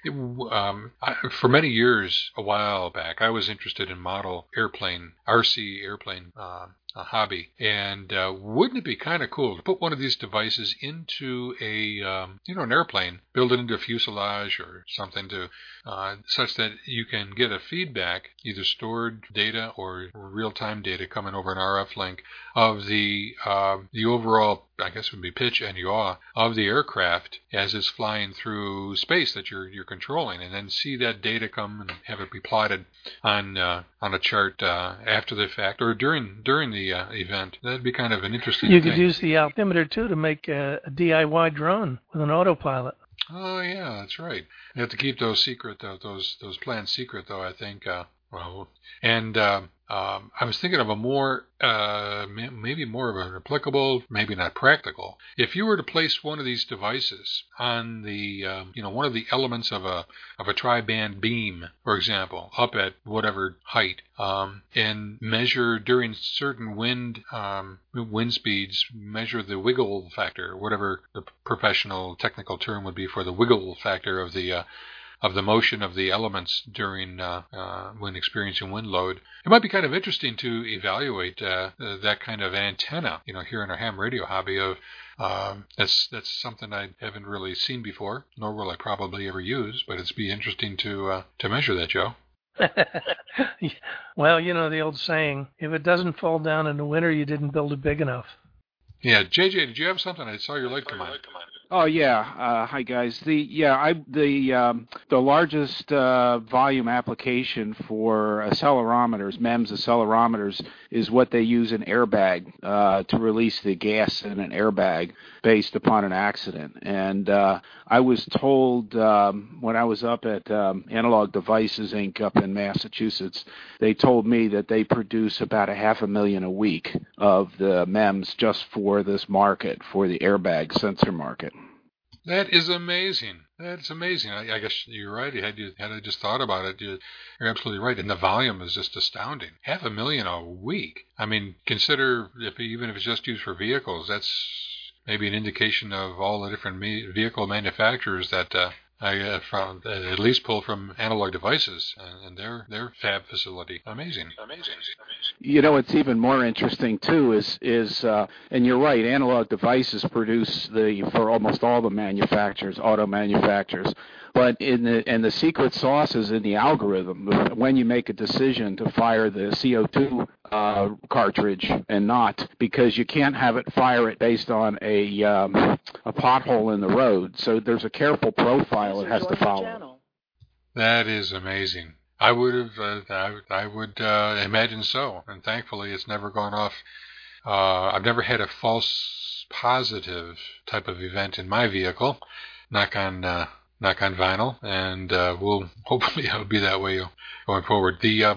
it, um, I, for many years, a while back, I was interested in model airplane, RC airplane uh, a hobby. And uh, wouldn't it be kind of cool to put one of these devices into a um, you know an airplane, build it into a fuselage or something to uh, such that you can get a feedback, either stored data or real-time data coming over an RF link of the uh, the overall I guess it would be pitch and yaw of the aircraft as it's flying through space that you're you're controlling, and then see that data come and have it be plotted on uh, on a chart uh, after the fact or during during the uh, event. That'd be kind of an interesting. You thing. could use the altimeter too to make a, a DIY drone with an autopilot. Oh yeah, that's right. You have to keep those secret though. Those those plans secret though. I think. Uh, Well, and uh, um, I was thinking of a more, uh, maybe more of an applicable, maybe not practical. If you were to place one of these devices on the, um, you know, one of the elements of a of a tri-band beam, for example, up at whatever height, um, and measure during certain wind um, wind speeds, measure the wiggle factor, whatever the professional technical term would be for the wiggle factor of the uh, of the motion of the elements during uh, uh, when experiencing wind load. It might be kind of interesting to evaluate uh, that kind of antenna, you know, here in our ham radio hobby. Of um, that's that's something I haven't really seen before, nor will I probably ever use. But it's be interesting to uh, to measure that, Joe. well, you know the old saying: if it doesn't fall down in the winter, you didn't build it big enough. Yeah, JJ, did you have something? I saw your light come on. Oh yeah, uh, hi guys. The yeah, I the um, the largest uh, volume application for accelerometers, MEMS accelerometers, is what they use an airbag uh, to release the gas in an airbag based upon an accident. And uh, I was told um, when I was up at um, Analog Devices Inc. up in Massachusetts, they told me that they produce about a half a million a week of the MEMS just for this market, for the airbag sensor market. That is amazing. That's amazing. I, I, guess you're right. Had you had I just thought about it, you, are absolutely right. And the volume is just astounding. Half a million a week. I mean, consider if even if it's just used for vehicles, that's maybe an indication of all the different me- vehicle manufacturers that uh, I uh, found uh, at least pull from analog devices and, and their their fab facility. Amazing, amazing. You know, it's even more interesting too is is uh, and you're right. Analog devices produce the for almost all the manufacturers, auto manufacturers. But in the and the secret sauce is in the algorithm. When you make a decision to fire the CO2 uh, cartridge and not, because you can't have it fire it based on a um, a pothole in the road. So there's a careful profile it has to follow. That is amazing. I would have, uh, I, I would uh, imagine so, and thankfully it's never gone off. Uh, I've never had a false positive type of event in my vehicle. Knock on uh, knock on vinyl, and uh, we'll hopefully it'll be that way going forward. The uh,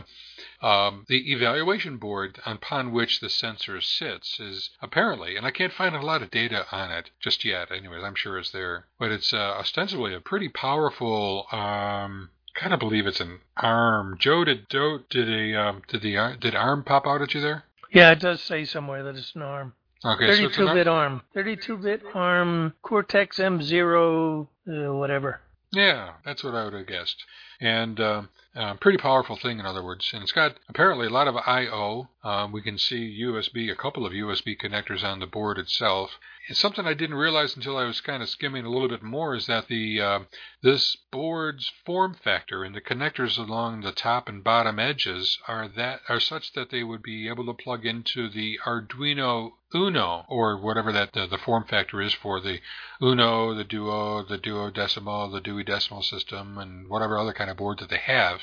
um, the evaluation board upon which the sensor sits is apparently, and I can't find a lot of data on it just yet. Anyways, I'm sure it's there, but it's uh, ostensibly a pretty powerful. Um, kind of believe it's an arm. Joe, did Joe did a um, did the did arm pop out at you there? Yeah, it does say somewhere that it's an arm. Okay, 32 bit ARM. 32 bit ARM Cortex M0, uh, whatever. Yeah, that's what I would have guessed. And uh, uh, pretty powerful thing, in other words. And it's got apparently a lot of I/O. Um, we can see USB, a couple of USB connectors on the board itself. Something I didn't realize until I was kind of skimming a little bit more is that the uh, this board's form factor and the connectors along the top and bottom edges are that are such that they would be able to plug into the Arduino Uno, or whatever that the form factor is for the Uno, the Duo, the Duodecimal, the Dewey Decimal System, and whatever other kind of board that they have.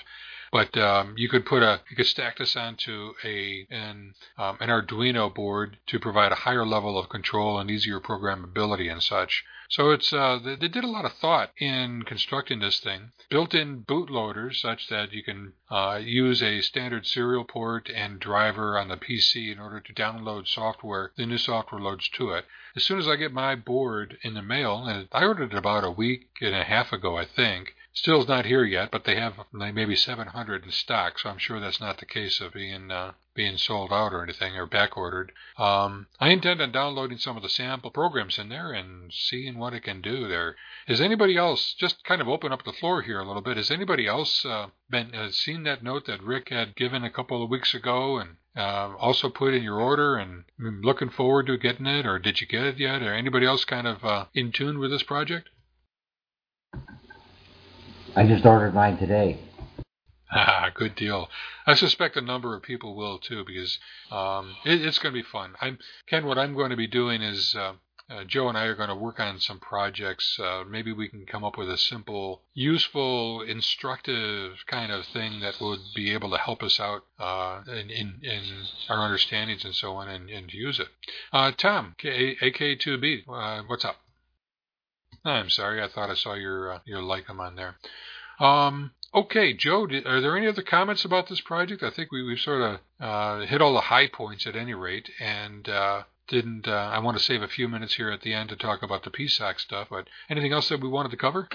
But um, you could put a you could stack this onto a an um, an Arduino board to provide a higher level of control and easier programmability and such. So it's uh, they, they, did a lot of thought in constructing this thing. Built-in bootloaders such that you can uh, use a standard serial port and driver on the PC in order to download software. The new software loads to it. As soon as I get my board in the mail, and I ordered it about a week and a half ago, I think. Still's not here yet, but they have maybe 700 in stock, so I'm sure that's not the case of being uh, being sold out or anything or back ordered. Um, I intend on downloading some of the sample programs in there and seeing what it can do there. Has anybody else just kind of open up the floor here a little bit? Has anybody else uh, been uh, seen that note that Rick had given a couple of weeks ago and uh, also put in your order and looking forward to getting it, or did you get it yet? Or anybody else kind of uh, in tune with this project? I just ordered mine today. Ah, good deal. I suspect a number of people will too, because um, it, it's going to be fun. I'm Ken. What I'm going to be doing is uh, uh, Joe and I are going to work on some projects. Uh, maybe we can come up with a simple, useful, instructive kind of thing that would be able to help us out uh, in, in, in, our understandings and so on, and, and use it. Uh, Tom, AK2B, uh, what's up? I'm sorry. I thought I saw your uh, your like them on there. Um, okay, Joe, did, are there any other comments about this project? I think we, we've sort of uh, hit all the high points at any rate, and uh, didn't. Uh, I want to save a few minutes here at the end to talk about the PSOC stuff, but anything else that we wanted to cover?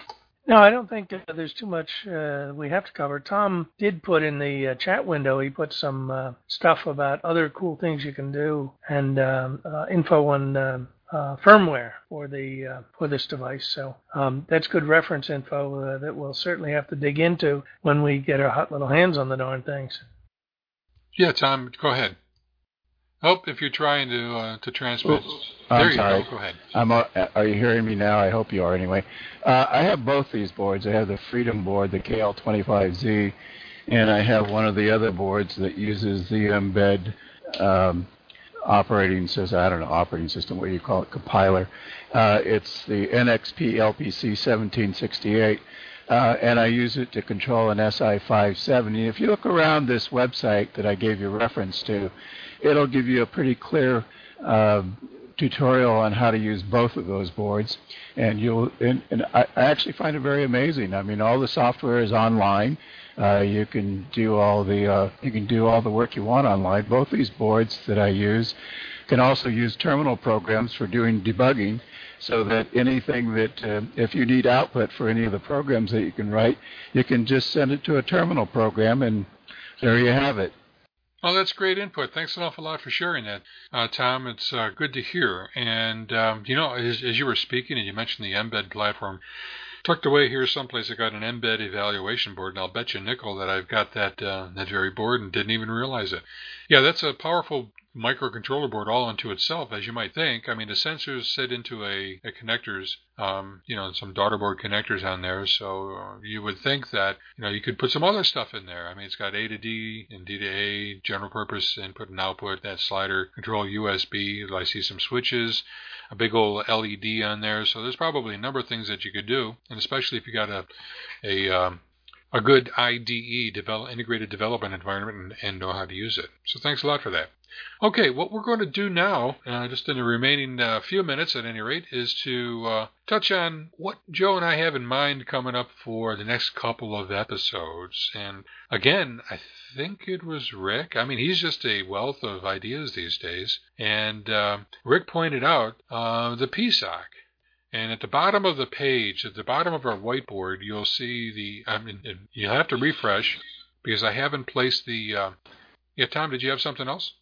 No, I don't think uh, there's too much uh, we have to cover. Tom did put in the uh, chat window, he put some uh, stuff about other cool things you can do and um, uh, info on um, uh, firmware for the uh, for this device. So um, that's good reference info uh, that we'll certainly have to dig into when we get our hot little hands on the darn things. Yeah, Tom, go ahead. Oh, if you're trying to uh, to transmit. I'm you sorry. go. Go ahead. I'm, uh, are you hearing me now? I hope you are anyway. Uh, I have both these boards. I have the Freedom board, the KL25Z, and I have one of the other boards that uses the mbed um, operating system. I don't know, operating system, what do you call it? Compiler. Uh, it's the NXP LPC 1768. Uh, and I use it to control an SI570. If you look around this website that I gave you reference to, it'll give you a pretty clear uh, tutorial on how to use both of those boards, and you'll and, and I, I actually find it very amazing. I mean, all the software is online. Uh, you can do all the uh, you can do all the work you want online. Both these boards that I use can also use terminal programs for doing debugging, so that anything that uh, if you need output for any of the programs that you can write, you can just send it to a terminal program, and there you have it. Well, that's great input. Thanks an awful lot for sharing that, uh, Tom. It's uh, good to hear. And um, you know, as, as, you were speaking, and you mentioned the mbed platform, tucked away here someplace, I got an mbed evaluation board, and I'll bet you nickel that I've got that uh, that very board and didn't even realize it. Yeah, that's a powerful microcontroller board all unto itself, as you might think. I mean, the sensors sit into a, a connectors, um, you know, some daughter board connectors on there. So uh, you would think that, you know, you could put some other stuff in there. I mean, it's got A to D and D to A, general purpose input and output, that slider, control USB. I see some switches, a big old LED on there. So there's probably a number of things that you could do. And especially if you got a, a, um, a good IDE, develop, integrated development environment, and, and, know how to use it. So thanks a lot for that. Okay, what we're going to do now, uh, just in the remaining uh, few minutes at any rate, is to uh, touch on what Joe and I have in mind coming up for the next couple of episodes. And again, I think it was Rick. I mean, he's just a wealth of ideas these days. And Rick pointed out the PSOC. And at the bottom of the page, at the bottom of our whiteboard, you'll see the. I mean, you'll have to refresh because I haven't placed the. Uh, yeah, Tom, did you have something else?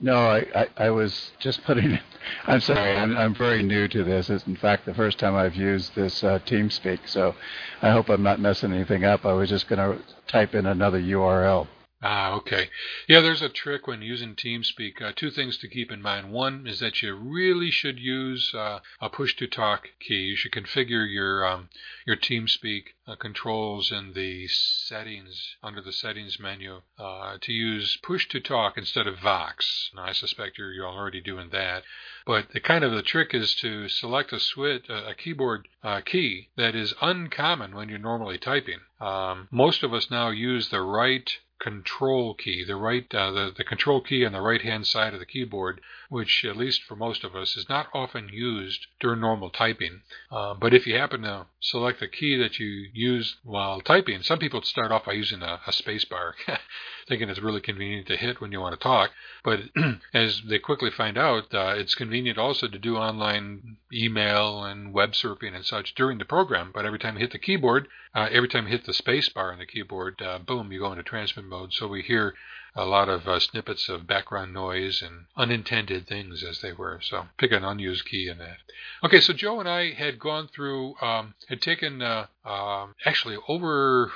No, I, I, I was just putting. I'm sorry, I'm, I'm very new to this. It's in fact the first time I've used this uh, TeamSpeak, so I hope I'm not messing anything up. I was just going to type in another URL. Ah, okay. Yeah, there's a trick when using TeamSpeak. Uh, two things to keep in mind. One is that you really should use uh, a push-to-talk key. You should configure your um, your TeamSpeak uh, controls in the settings under the settings menu uh, to use push-to-talk instead of Vox. Now, I suspect you're, you're already doing that. But the kind of the trick is to select a switch, a keyboard uh, key that is uncommon when you're normally typing. Um, most of us now use the right control key, the right uh, the, the control key on the right hand side of the keyboard, which at least for most of us is not often used during normal typing. Uh, but if you happen to select the key that you use while typing, some people start off by using a, a space bar, thinking it's really convenient to hit when you want to talk. But as they quickly find out, uh, it's convenient also to do online email and web surfing and such during the program. But every time you hit the keyboard, uh, every time you hit the space bar on the keyboard, uh, boom, you go into transmit mode. So we hear a lot of uh, snippets of background noise and unintended things, as they were. So pick an unused key in that. Okay, so Joe and I had gone through, um, had taken uh, um, actually over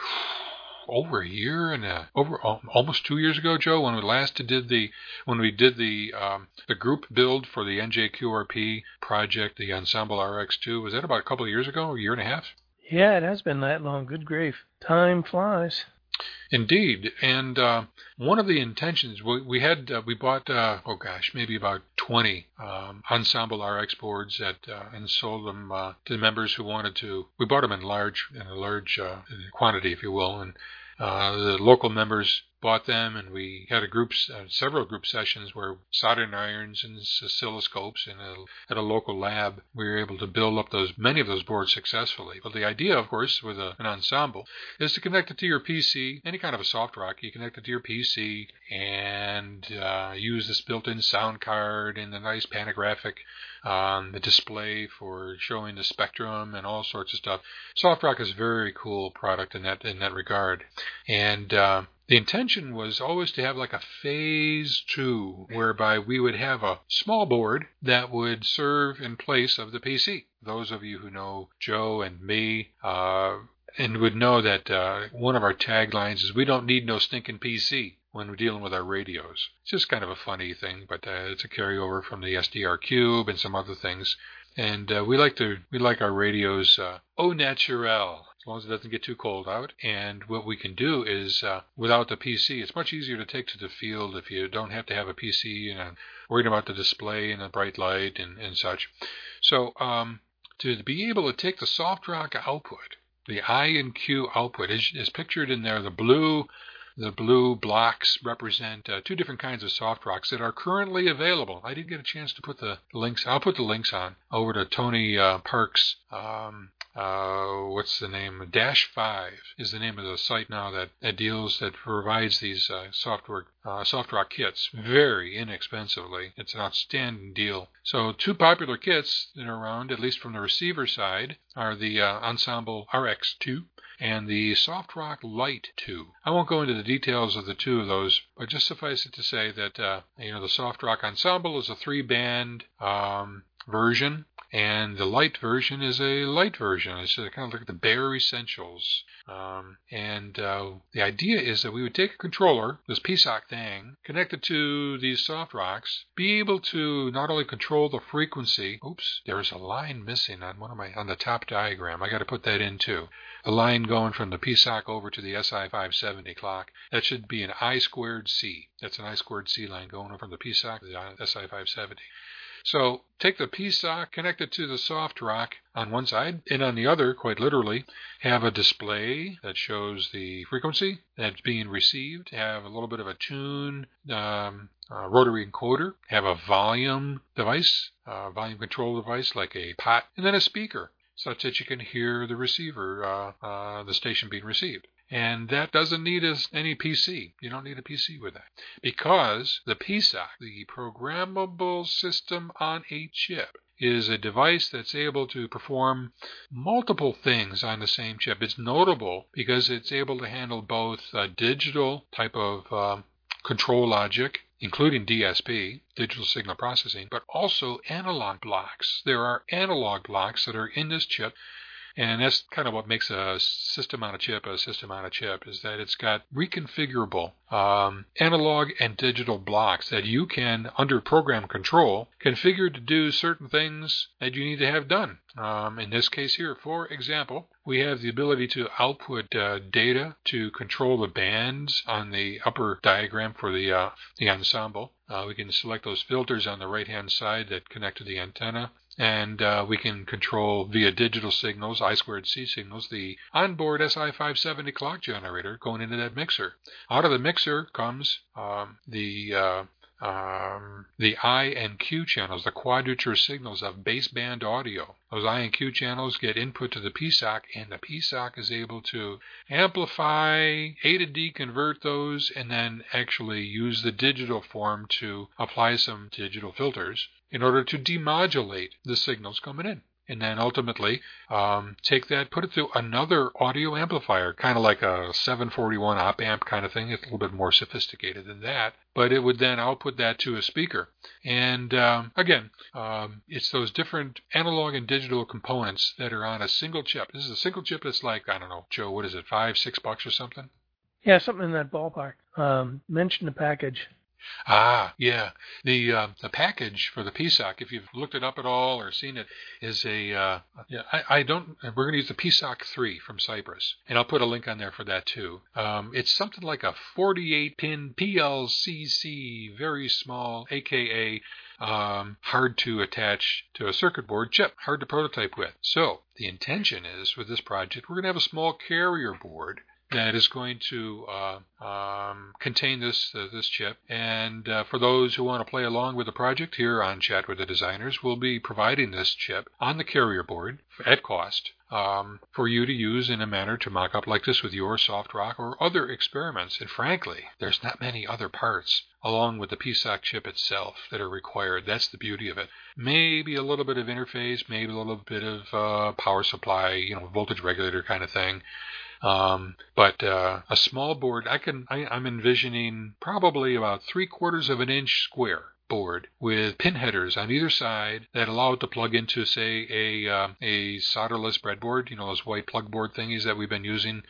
over a year and a, over almost two years ago, Joe, when we last did the when we did the um, the group build for the NJQRP project, the Ensemble RX2. Was that about a couple of years ago, a year and a half? Yeah, it has been that long. Good grief, time flies. Indeed, and uh, one of the intentions we, we had uh, we bought uh, oh gosh maybe about twenty um, ensemble RX boards at uh, and sold them uh, to members who wanted to. We bought them in large in a large uh, quantity, if you will, and the local members bought them, and we had a group, uh, several group sessions where soldering irons and oscilloscopes in a, at a local lab, we were able to build up those many of those boards successfully. But the idea, of course, with a, an ensemble, is to connect it to your PC, any kind of a soft rock. You connect it to your PC and uh, use this built-in sound card and the nice panographic um, the display for showing the spectrum and all sorts of stuff. SoftRock is a very cool product in that in that regard, and uh, the intention was always to have like a phase two, whereby we would have a small board that would serve in place of the PC. Those of you who know Joe and me. Uh, and would know that uh, one of our taglines is "We don't need no stinking PC." when we're dealing with our radios. It's just kind of a funny thing, but uh, it's a carryover from the SDR Cube and some other things. And uh, we like to we like our radios uh, au naturel, as long as it doesn't get too cold out. And what we can do is, uh, without the PC, it's much easier to take to the field if you don't have to have a PC and uh, worried about the display and the bright light and, and such. So um, to be able to take the soft rock output, the I and Q output is, is pictured in there, the blue the blue blocks represent uh, two different kinds of soft rocks that are currently available. I didn't get a chance to put the links. I'll put the links on over to Tony uh, Park's. Um, uh, what's the name? Dash Five is the name of the site now that, that deals that provides these uh, software uh, soft rock kits very inexpensively. It's an outstanding deal. So two popular kits that are around, at least from the receiver side, are the uh, Ensemble RX2 and the Soft Rock Lite 2. I won't go into the details of the two of those, but just suffice it to say that uh, you know the Soft Rock Ensemble is a three-band um, version and the light version is a light version. It's kind of like the bare essentials. Um, and uh, the idea is that we would take a controller, this PSOC thing, connect it to these soft rocks, be able to not only control the frequency. Oops, there's a line missing on one of my on the top diagram. I got to put that in too. A line going from the PSOC over to the SI570 clock. That should be an I squared C. That's an I squared C line going from the PSOC to the SI570. So take the PSOC, connect it to the soft rock on one side, and on the other, quite literally, have a display that shows the frequency that's being received, have a little bit of a tune um, rotary encoder, have a volume device, uh, volume control device like a pot, and then a speaker such that you can hear the receiver, uh, uh, the station being received. And that doesn't need any PC. You don't need a PC with that. Because the PSOC, the Programmable System on a Chip, is a device that's able to perform multiple things on the same chip. It's notable because it's able to handle both digital type of um, control logic including DSP, digital signal processing, but also analog blocks. There are analog blocks that are in this chip and that's kind of what makes a system on a chip a system on a chip is that it's got reconfigurable um, analog and digital blocks that you can, under program control, configure to do certain things that you need to have done. Um, in this case here, for example, we have the ability to output uh, data to control the bands on the upper diagram for the uh, the ensemble. Uh, we can select those filters on the right hand side that connect to the antenna and uh, we can control via digital signals, I squared C signals, the onboard SI570 clock generator going into that mixer. Out of the mixer comes um, the uh, um, the I and Q channels, the quadrature signals of baseband audio. Those I and Q channels get input to the PSOC, and the PSOC is able to amplify, A to D convert those, and then actually use the digital form to apply some digital filters in order to demodulate the signals coming in. And then ultimately um, take that, put it through another audio amplifier, kind of like a 741 op amp kind of thing. It's a little bit more sophisticated than that, but it would then output that to a speaker. And um, again, um, it's those different analog and digital components that are on a single chip. This is a single chip that's like, I don't know, Joe, what is it, five, six bucks or something? Yeah, something in that ballpark. Um, mention the package. Ah, yeah. The uh, the package for the PSOC, if you've looked it up at all or seen it, is a uh, yeah. I, I don't. We're going to use the PSOC three from Cypress, and I'll put a link on there for that too. Um, it's something like a 48 pin PLCC, very small, aka um, hard to attach to a circuit board chip, hard to prototype with. So the intention is with this project, we're going to have a small carrier board that is going to uh, um, contain this uh, this chip. And uh, for those who want to play along with the project here on Chat with the Designers, we'll be providing this chip on the carrier board at cost um, for you to use in a manner to mock up like this with your soft rock or other experiments. And frankly, there's not many other parts along with the PSOC chip itself that are required. That's the beauty of it. Maybe a little bit of interface, maybe a little bit of uh, power supply, you know, voltage regulator kind of thing. Um, but uh, a small board, I can, I, I'm envisioning probably about three quarters of an inch square board with pin headers on either side that allow it to plug into, say, a uh, a solderless breadboard. You know those white plug board thingies that we've been using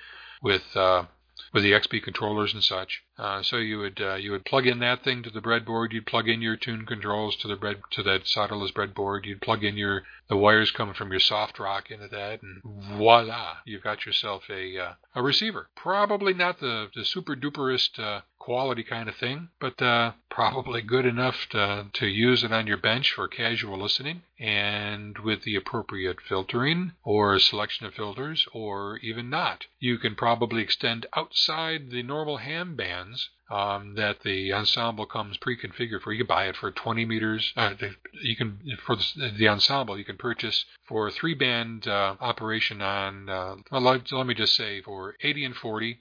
with uh, with the XP controllers and such. Uh, so you would uh, you would plug in that thing to the breadboard. You'd plug in your tune controls to the bread to that solderless breadboard. You'd plug in your the wires coming from your soft rock into that, and voila, you've got yourself a uh, a receiver. Probably not the the super duperest uh, quality kind of thing, but uh, probably good enough to to use it on your bench for casual listening, and with the appropriate filtering or selection of filters, or even not. You can probably extend outside the normal ham bands um, that the ensemble comes pre-configured for. You can buy it for 20 meters. Uh, you can for the, the, ensemble you can purchase for three band uh, operation on. Uh, well, let, let me just say for 80 and 40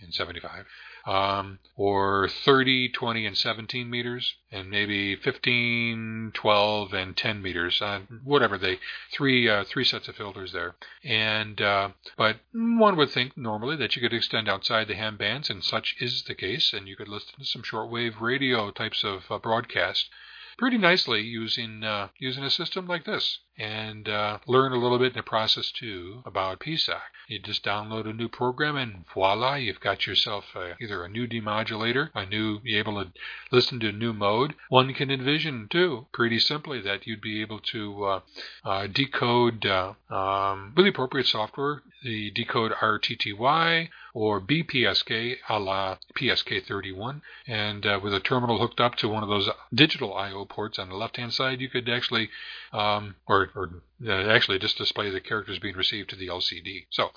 and 75 um, or 30, 20, and 17 meters, and maybe 15, 12, and 10 meters. Uh, whatever they three uh, three sets of filters there. And uh, but one would think normally that you could extend outside the ham bands, and such is the case, and you could listen to some shortwave radio types of uh, broadcast pretty nicely using uh, using a system like this and uh, learn a little bit in the process too about PSOC. You just download a new program and voila, you've got yourself a, either a new demodulator, a new, you're able to listen to a new mode. One can envision too, pretty simply, that you'd be able to uh, uh, decode uh, um, with the appropriate software, the decode RTTY or BPSK a la PSK31. And uh, with a terminal hooked up to one of those digital I/O ports on the left-hand side, you could actually, um, or or, uh, actually just display the characters being received to the LCD. So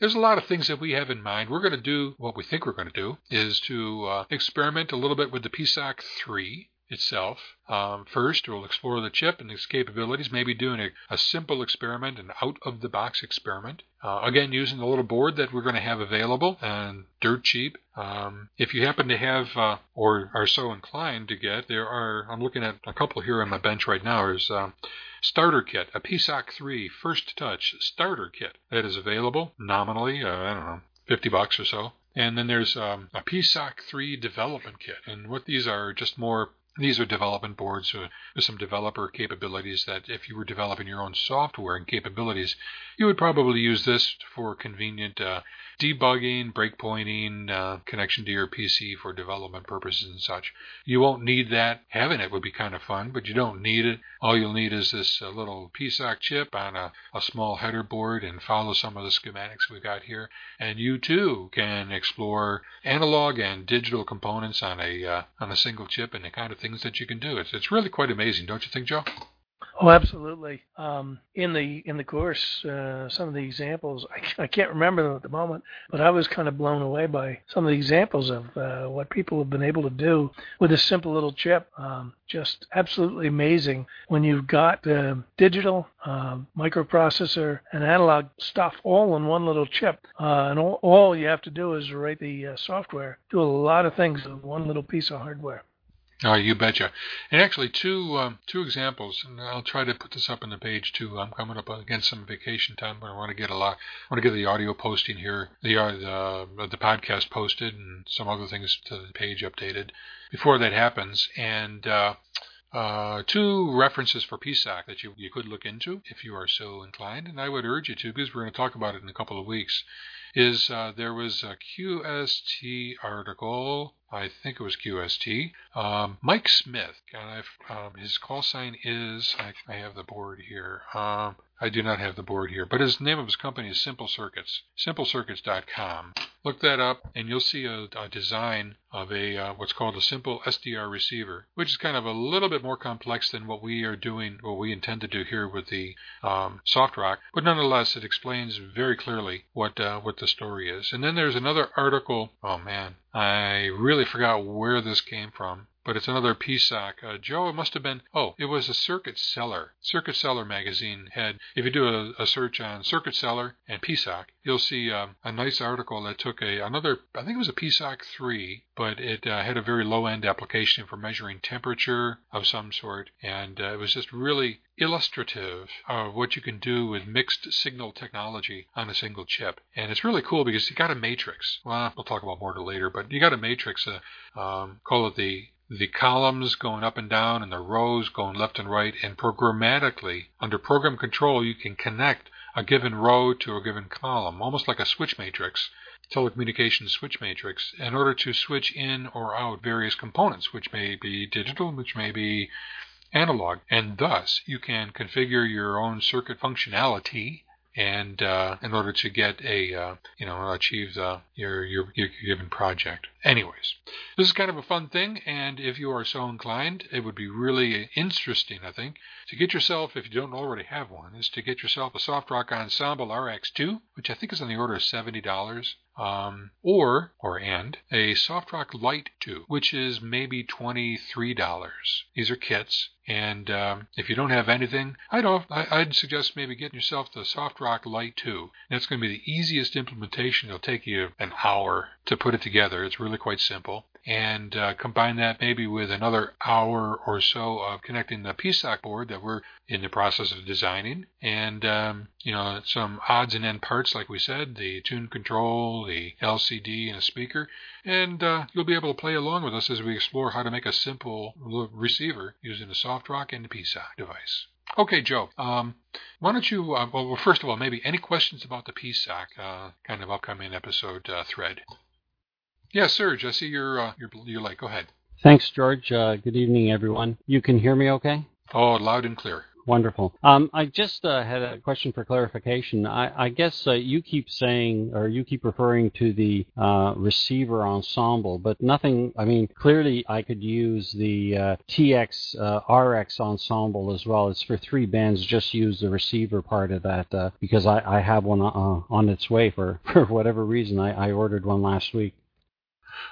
there's a lot of things that we have in mind. We're going to do what we think we're going to do is to uh, experiment a little bit with the PSOC 3 itself. Um, first, we'll explore the chip and its capabilities, maybe doing a, a simple experiment, an out of the box experiment. Uh, again, using the little board that we're going to have available and dirt cheap. Um, if you happen to have uh, or are so inclined to get, there are, I'm looking at a couple here on my bench right now. There's um, starter kit, a PSOC 3 First Touch starter kit that is available nominally, uh, I don't know, 50 bucks or so. And then there's um, a PSOC 3 development kit. And what these are just more these are development boards with some developer capabilities that if you were developing your own software and capabilities, you would probably use this for convenient uh, debugging, breakpointing, uh, connection to your PC for development purposes and such. You won't need that. Having it would be kind of fun, but you don't need it. All you'll need is this uh, little PSOC chip on a, a small header board and follow some of the schematics we got here. And you too can explore analog and digital components on a uh, on a single chip and the kind of things that you can do. It's it's really quite amazing, don't you think, Joe? Oh, absolutely. Um, in the in the course, uh, some of the examples I, I, can't remember them at the moment, but I was kind of blown away by some of the examples of uh, what people have been able to do with a simple little chip. Um, just absolutely amazing when you've got uh, digital, um, microprocessor, and analog stuff all in one little chip, uh, and all, all, you have to do is write the uh, software, do a lot of things with one little piece of hardware. Oh, you betcha. And actually, two um, two examples, and I'll try to put this up on the page too. I'm coming up against some vacation time, but I want to get a lot. I want to get the audio posting here, the uh, the, podcast posted, and some other things to the page updated before that happens. And uh, uh, two references for PSOC that you, you could look into if you are so inclined, and I would urge you to because we're going to talk about it in a couple of weeks. Is uh, there was a QST article I think it was QST. Um, Mike Smith, and um, his call sign is I, I have the board here. Um, I do not have the board here, but his name of his company is Simple Circuits. SimpleCircuits.com. Look that up, and you'll see a, a design of a uh, what's called a simple SDR receiver, which is kind of a little bit more complex than what we are doing, what we intend to do here with the um, SoftRock. But nonetheless, it explains very clearly what uh, what the story is. And then there's another article. Oh man, I really forgot where this came from but it's another PSOC. Uh, Joe, it must have been, oh, it was a Circuit Cellar. Circuit Cellar magazine had, if you do a, a search on Circuit Cellar and PSOC, you'll see um, a nice article that took a another, I think it was a PSOC 3, but it uh, had a very low end application for measuring temperature of some sort. And uh, it was just really illustrative of what you can do with mixed signal technology on a single chip. And it's really cool because you got a matrix. Well, we'll talk about more later, but you got a matrix, uh, um, call it the the columns going up and down and the rows going left and right, and programmatically, under program control, you can connect a given row to a given column, almost like a switch matrix, telecommunications switch matrix, in order to switch in or out various components, which may be digital, which may be analog, and thus you can configure your own circuit functionality and uh, in order to get a uh, you know achieve the, your, your your given project. Anyways, this is kind of a fun thing, and if you are so inclined, it would be really interesting, I think, to get yourself, if you don't already have one, is to get yourself a Soft Rock Ensemble RX2, which I think is on the order of seventy dollars um, or or and a soft rock Lite 2, which is maybe twenty three dollars. These are kits, and um, if you don't have anything, I'd I'd suggest maybe getting yourself the soft rock Lite 2. That's going to be the easiest implementation. It'll take you an hour to put it together. It's really quite simple and uh, combine that maybe with another hour or so of connecting the PSOC board that we're in the process of designing, and um, you know some odds and end parts like we said, the tune control, the LCD, and a speaker, and uh, you'll be able to play along with us as we explore how to make a simple receiver using the SoftRock and the PSOC device. Okay, Joe. Um, why don't you? Uh, well, first of all, maybe any questions about the PSOC uh, kind of upcoming episode uh, thread? Yeah, Serge, I see your uh, your your light. Go ahead. Thanks, George. Uh, good evening, everyone. You can hear me okay? Oh, loud and clear. Wonderful. Um, I just uh, had a question for clarification. I, I guess uh, you keep saying, or you keep referring to the uh, receiver ensemble, but nothing. I mean, clearly, I could use the uh, TX uh, RX ensemble as well. It's for three bands. Just use the receiver part of that uh, because I, I have one on its way for for whatever reason. I, I ordered one last week.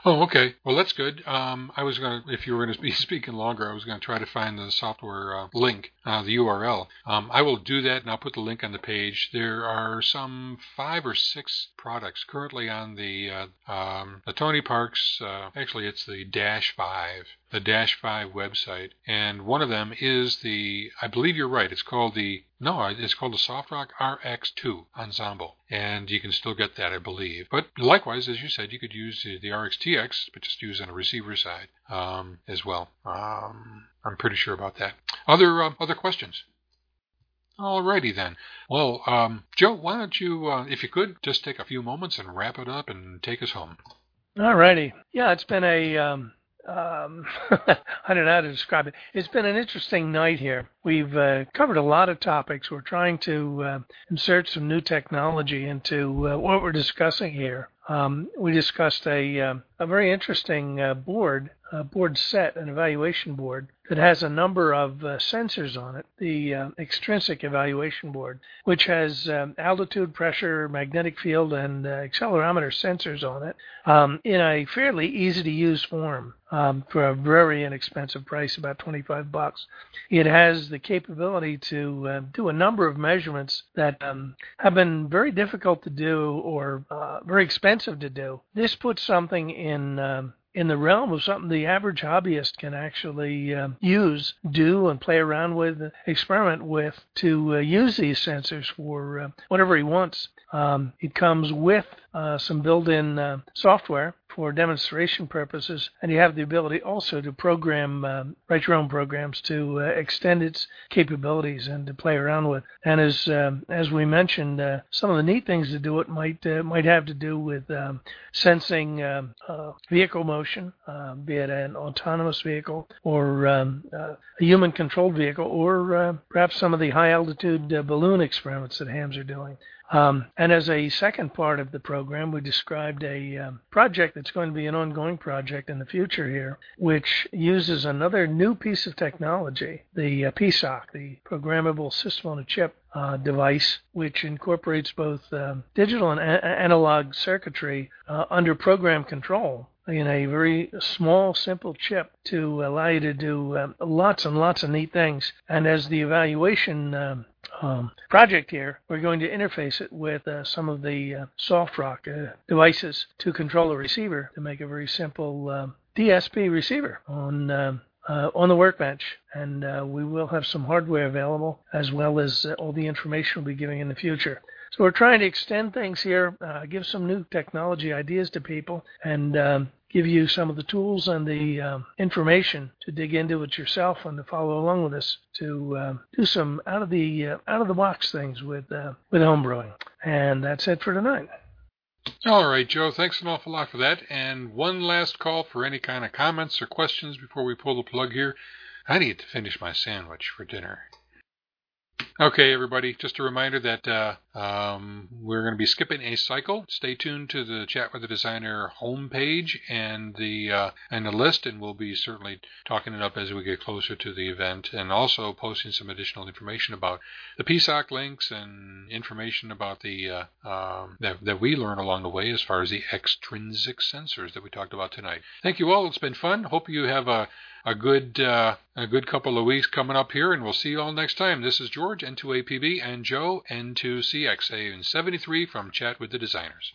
Oh, okay. Well, that's good. Um, I was going to, if you were going to be speaking longer, I was going to try to find the software uh, link, uh, the URL. Um, I will do that, and I'll put the link on the page. There are some five or six products currently on the uh, um, the Tony Parks. Uh, actually, it's the Dash Five the Dash 5 website, and one of them is the, I believe you're right, it's called the, no, it's called the SoftRock RX2 Ensemble, and you can still get that, I believe. But likewise, as you said, you could use the, the RXTX, but just use on a receiver side um, as well. Um, I'm pretty sure about that. Other uh, other questions? Alrighty then. Well, um, Joe, why don't you, uh, if you could, just take a few moments and wrap it up and take us home. Alrighty. Yeah, it's been a um, um, I don't know how to describe it. It's been an interesting night here. We've uh, covered a lot of topics. We're trying to uh, insert some new technology into uh, what we're discussing here. Um, we discussed a, uh, a very interesting uh, board, a board set, an evaluation board that has a number of uh, sensors on it. The Xtrinsic evaluation board, which has um, altitude, pressure, magnetic field, and accelerometer sensors on it um, in a fairly easy to use form um, for a very inexpensive price, about 25 bucks. It has the capability to uh, do a number of measurements that um, have been very difficult to do or uh, very expensive to do. This puts something in um, in the realm of something the average hobbyist can actually uh, use, do, and play around with, experiment with to uh, use these sensors for uh, whatever he wants. Um, it comes with uh, some built-in uh, software for demonstration purposes, and you have the ability also to program, um, write your own programs to uh, extend its capabilities and to play around with. And as um, as we mentioned, uh, some of the neat things to do it might might have to do with um, sensing um, vehicle motion, uh, be it an autonomous vehicle or um, a human-controlled vehicle, or perhaps some of the high-altitude balloon experiments that hams are doing. Um, and as a second part of the program, we described a um, project that's going to be an ongoing project in the future here, which uses another new piece of technology, the uh, PSOC, the Programmable System on a Chip uh, device, which incorporates both um, digital and a- analog circuitry uh, under program control in a very small, simple chip to allow you to do um, lots and lots of neat things. And as the evaluation um, um, project here, we're going to interface it with uh, some of the uh, SoftRock uh, devices to control the receiver to make a very simple um, DSP receiver on um, uh, on the workbench, and uh, we will have some hardware available as well as uh, all the information we'll be giving in the future. So we're trying to extend things here, uh, give some new technology ideas to people, and um, give you some of the tools and the um, information to dig into it yourself and to follow along with us to um, do some out of the uh, out of the box things with uh, with homebrewing. And that's it for tonight. All right, Joe, thanks an awful lot for that. And one last call for any kind of comments or questions before we pull the plug here. I need to finish my sandwich for dinner. Okay, everybody, just a reminder that uh, um, we're going to be skipping a cycle. Stay tuned to the Chat with the Designer homepage and the uh, and the list, and we'll be certainly talking it up as we get closer to the event, and also posting some additional information about the PSOC links and information about the uh, um, that, that we learn along the way as far as the Xtrinsic sensors that we talked about tonight. Thank you all. It's been fun. Hope you have a a good uh, a good couple of weeks coming up here, and we'll see you all next time. This is George N2APB and Joe N2CX, and 73 from Chat with the Designers.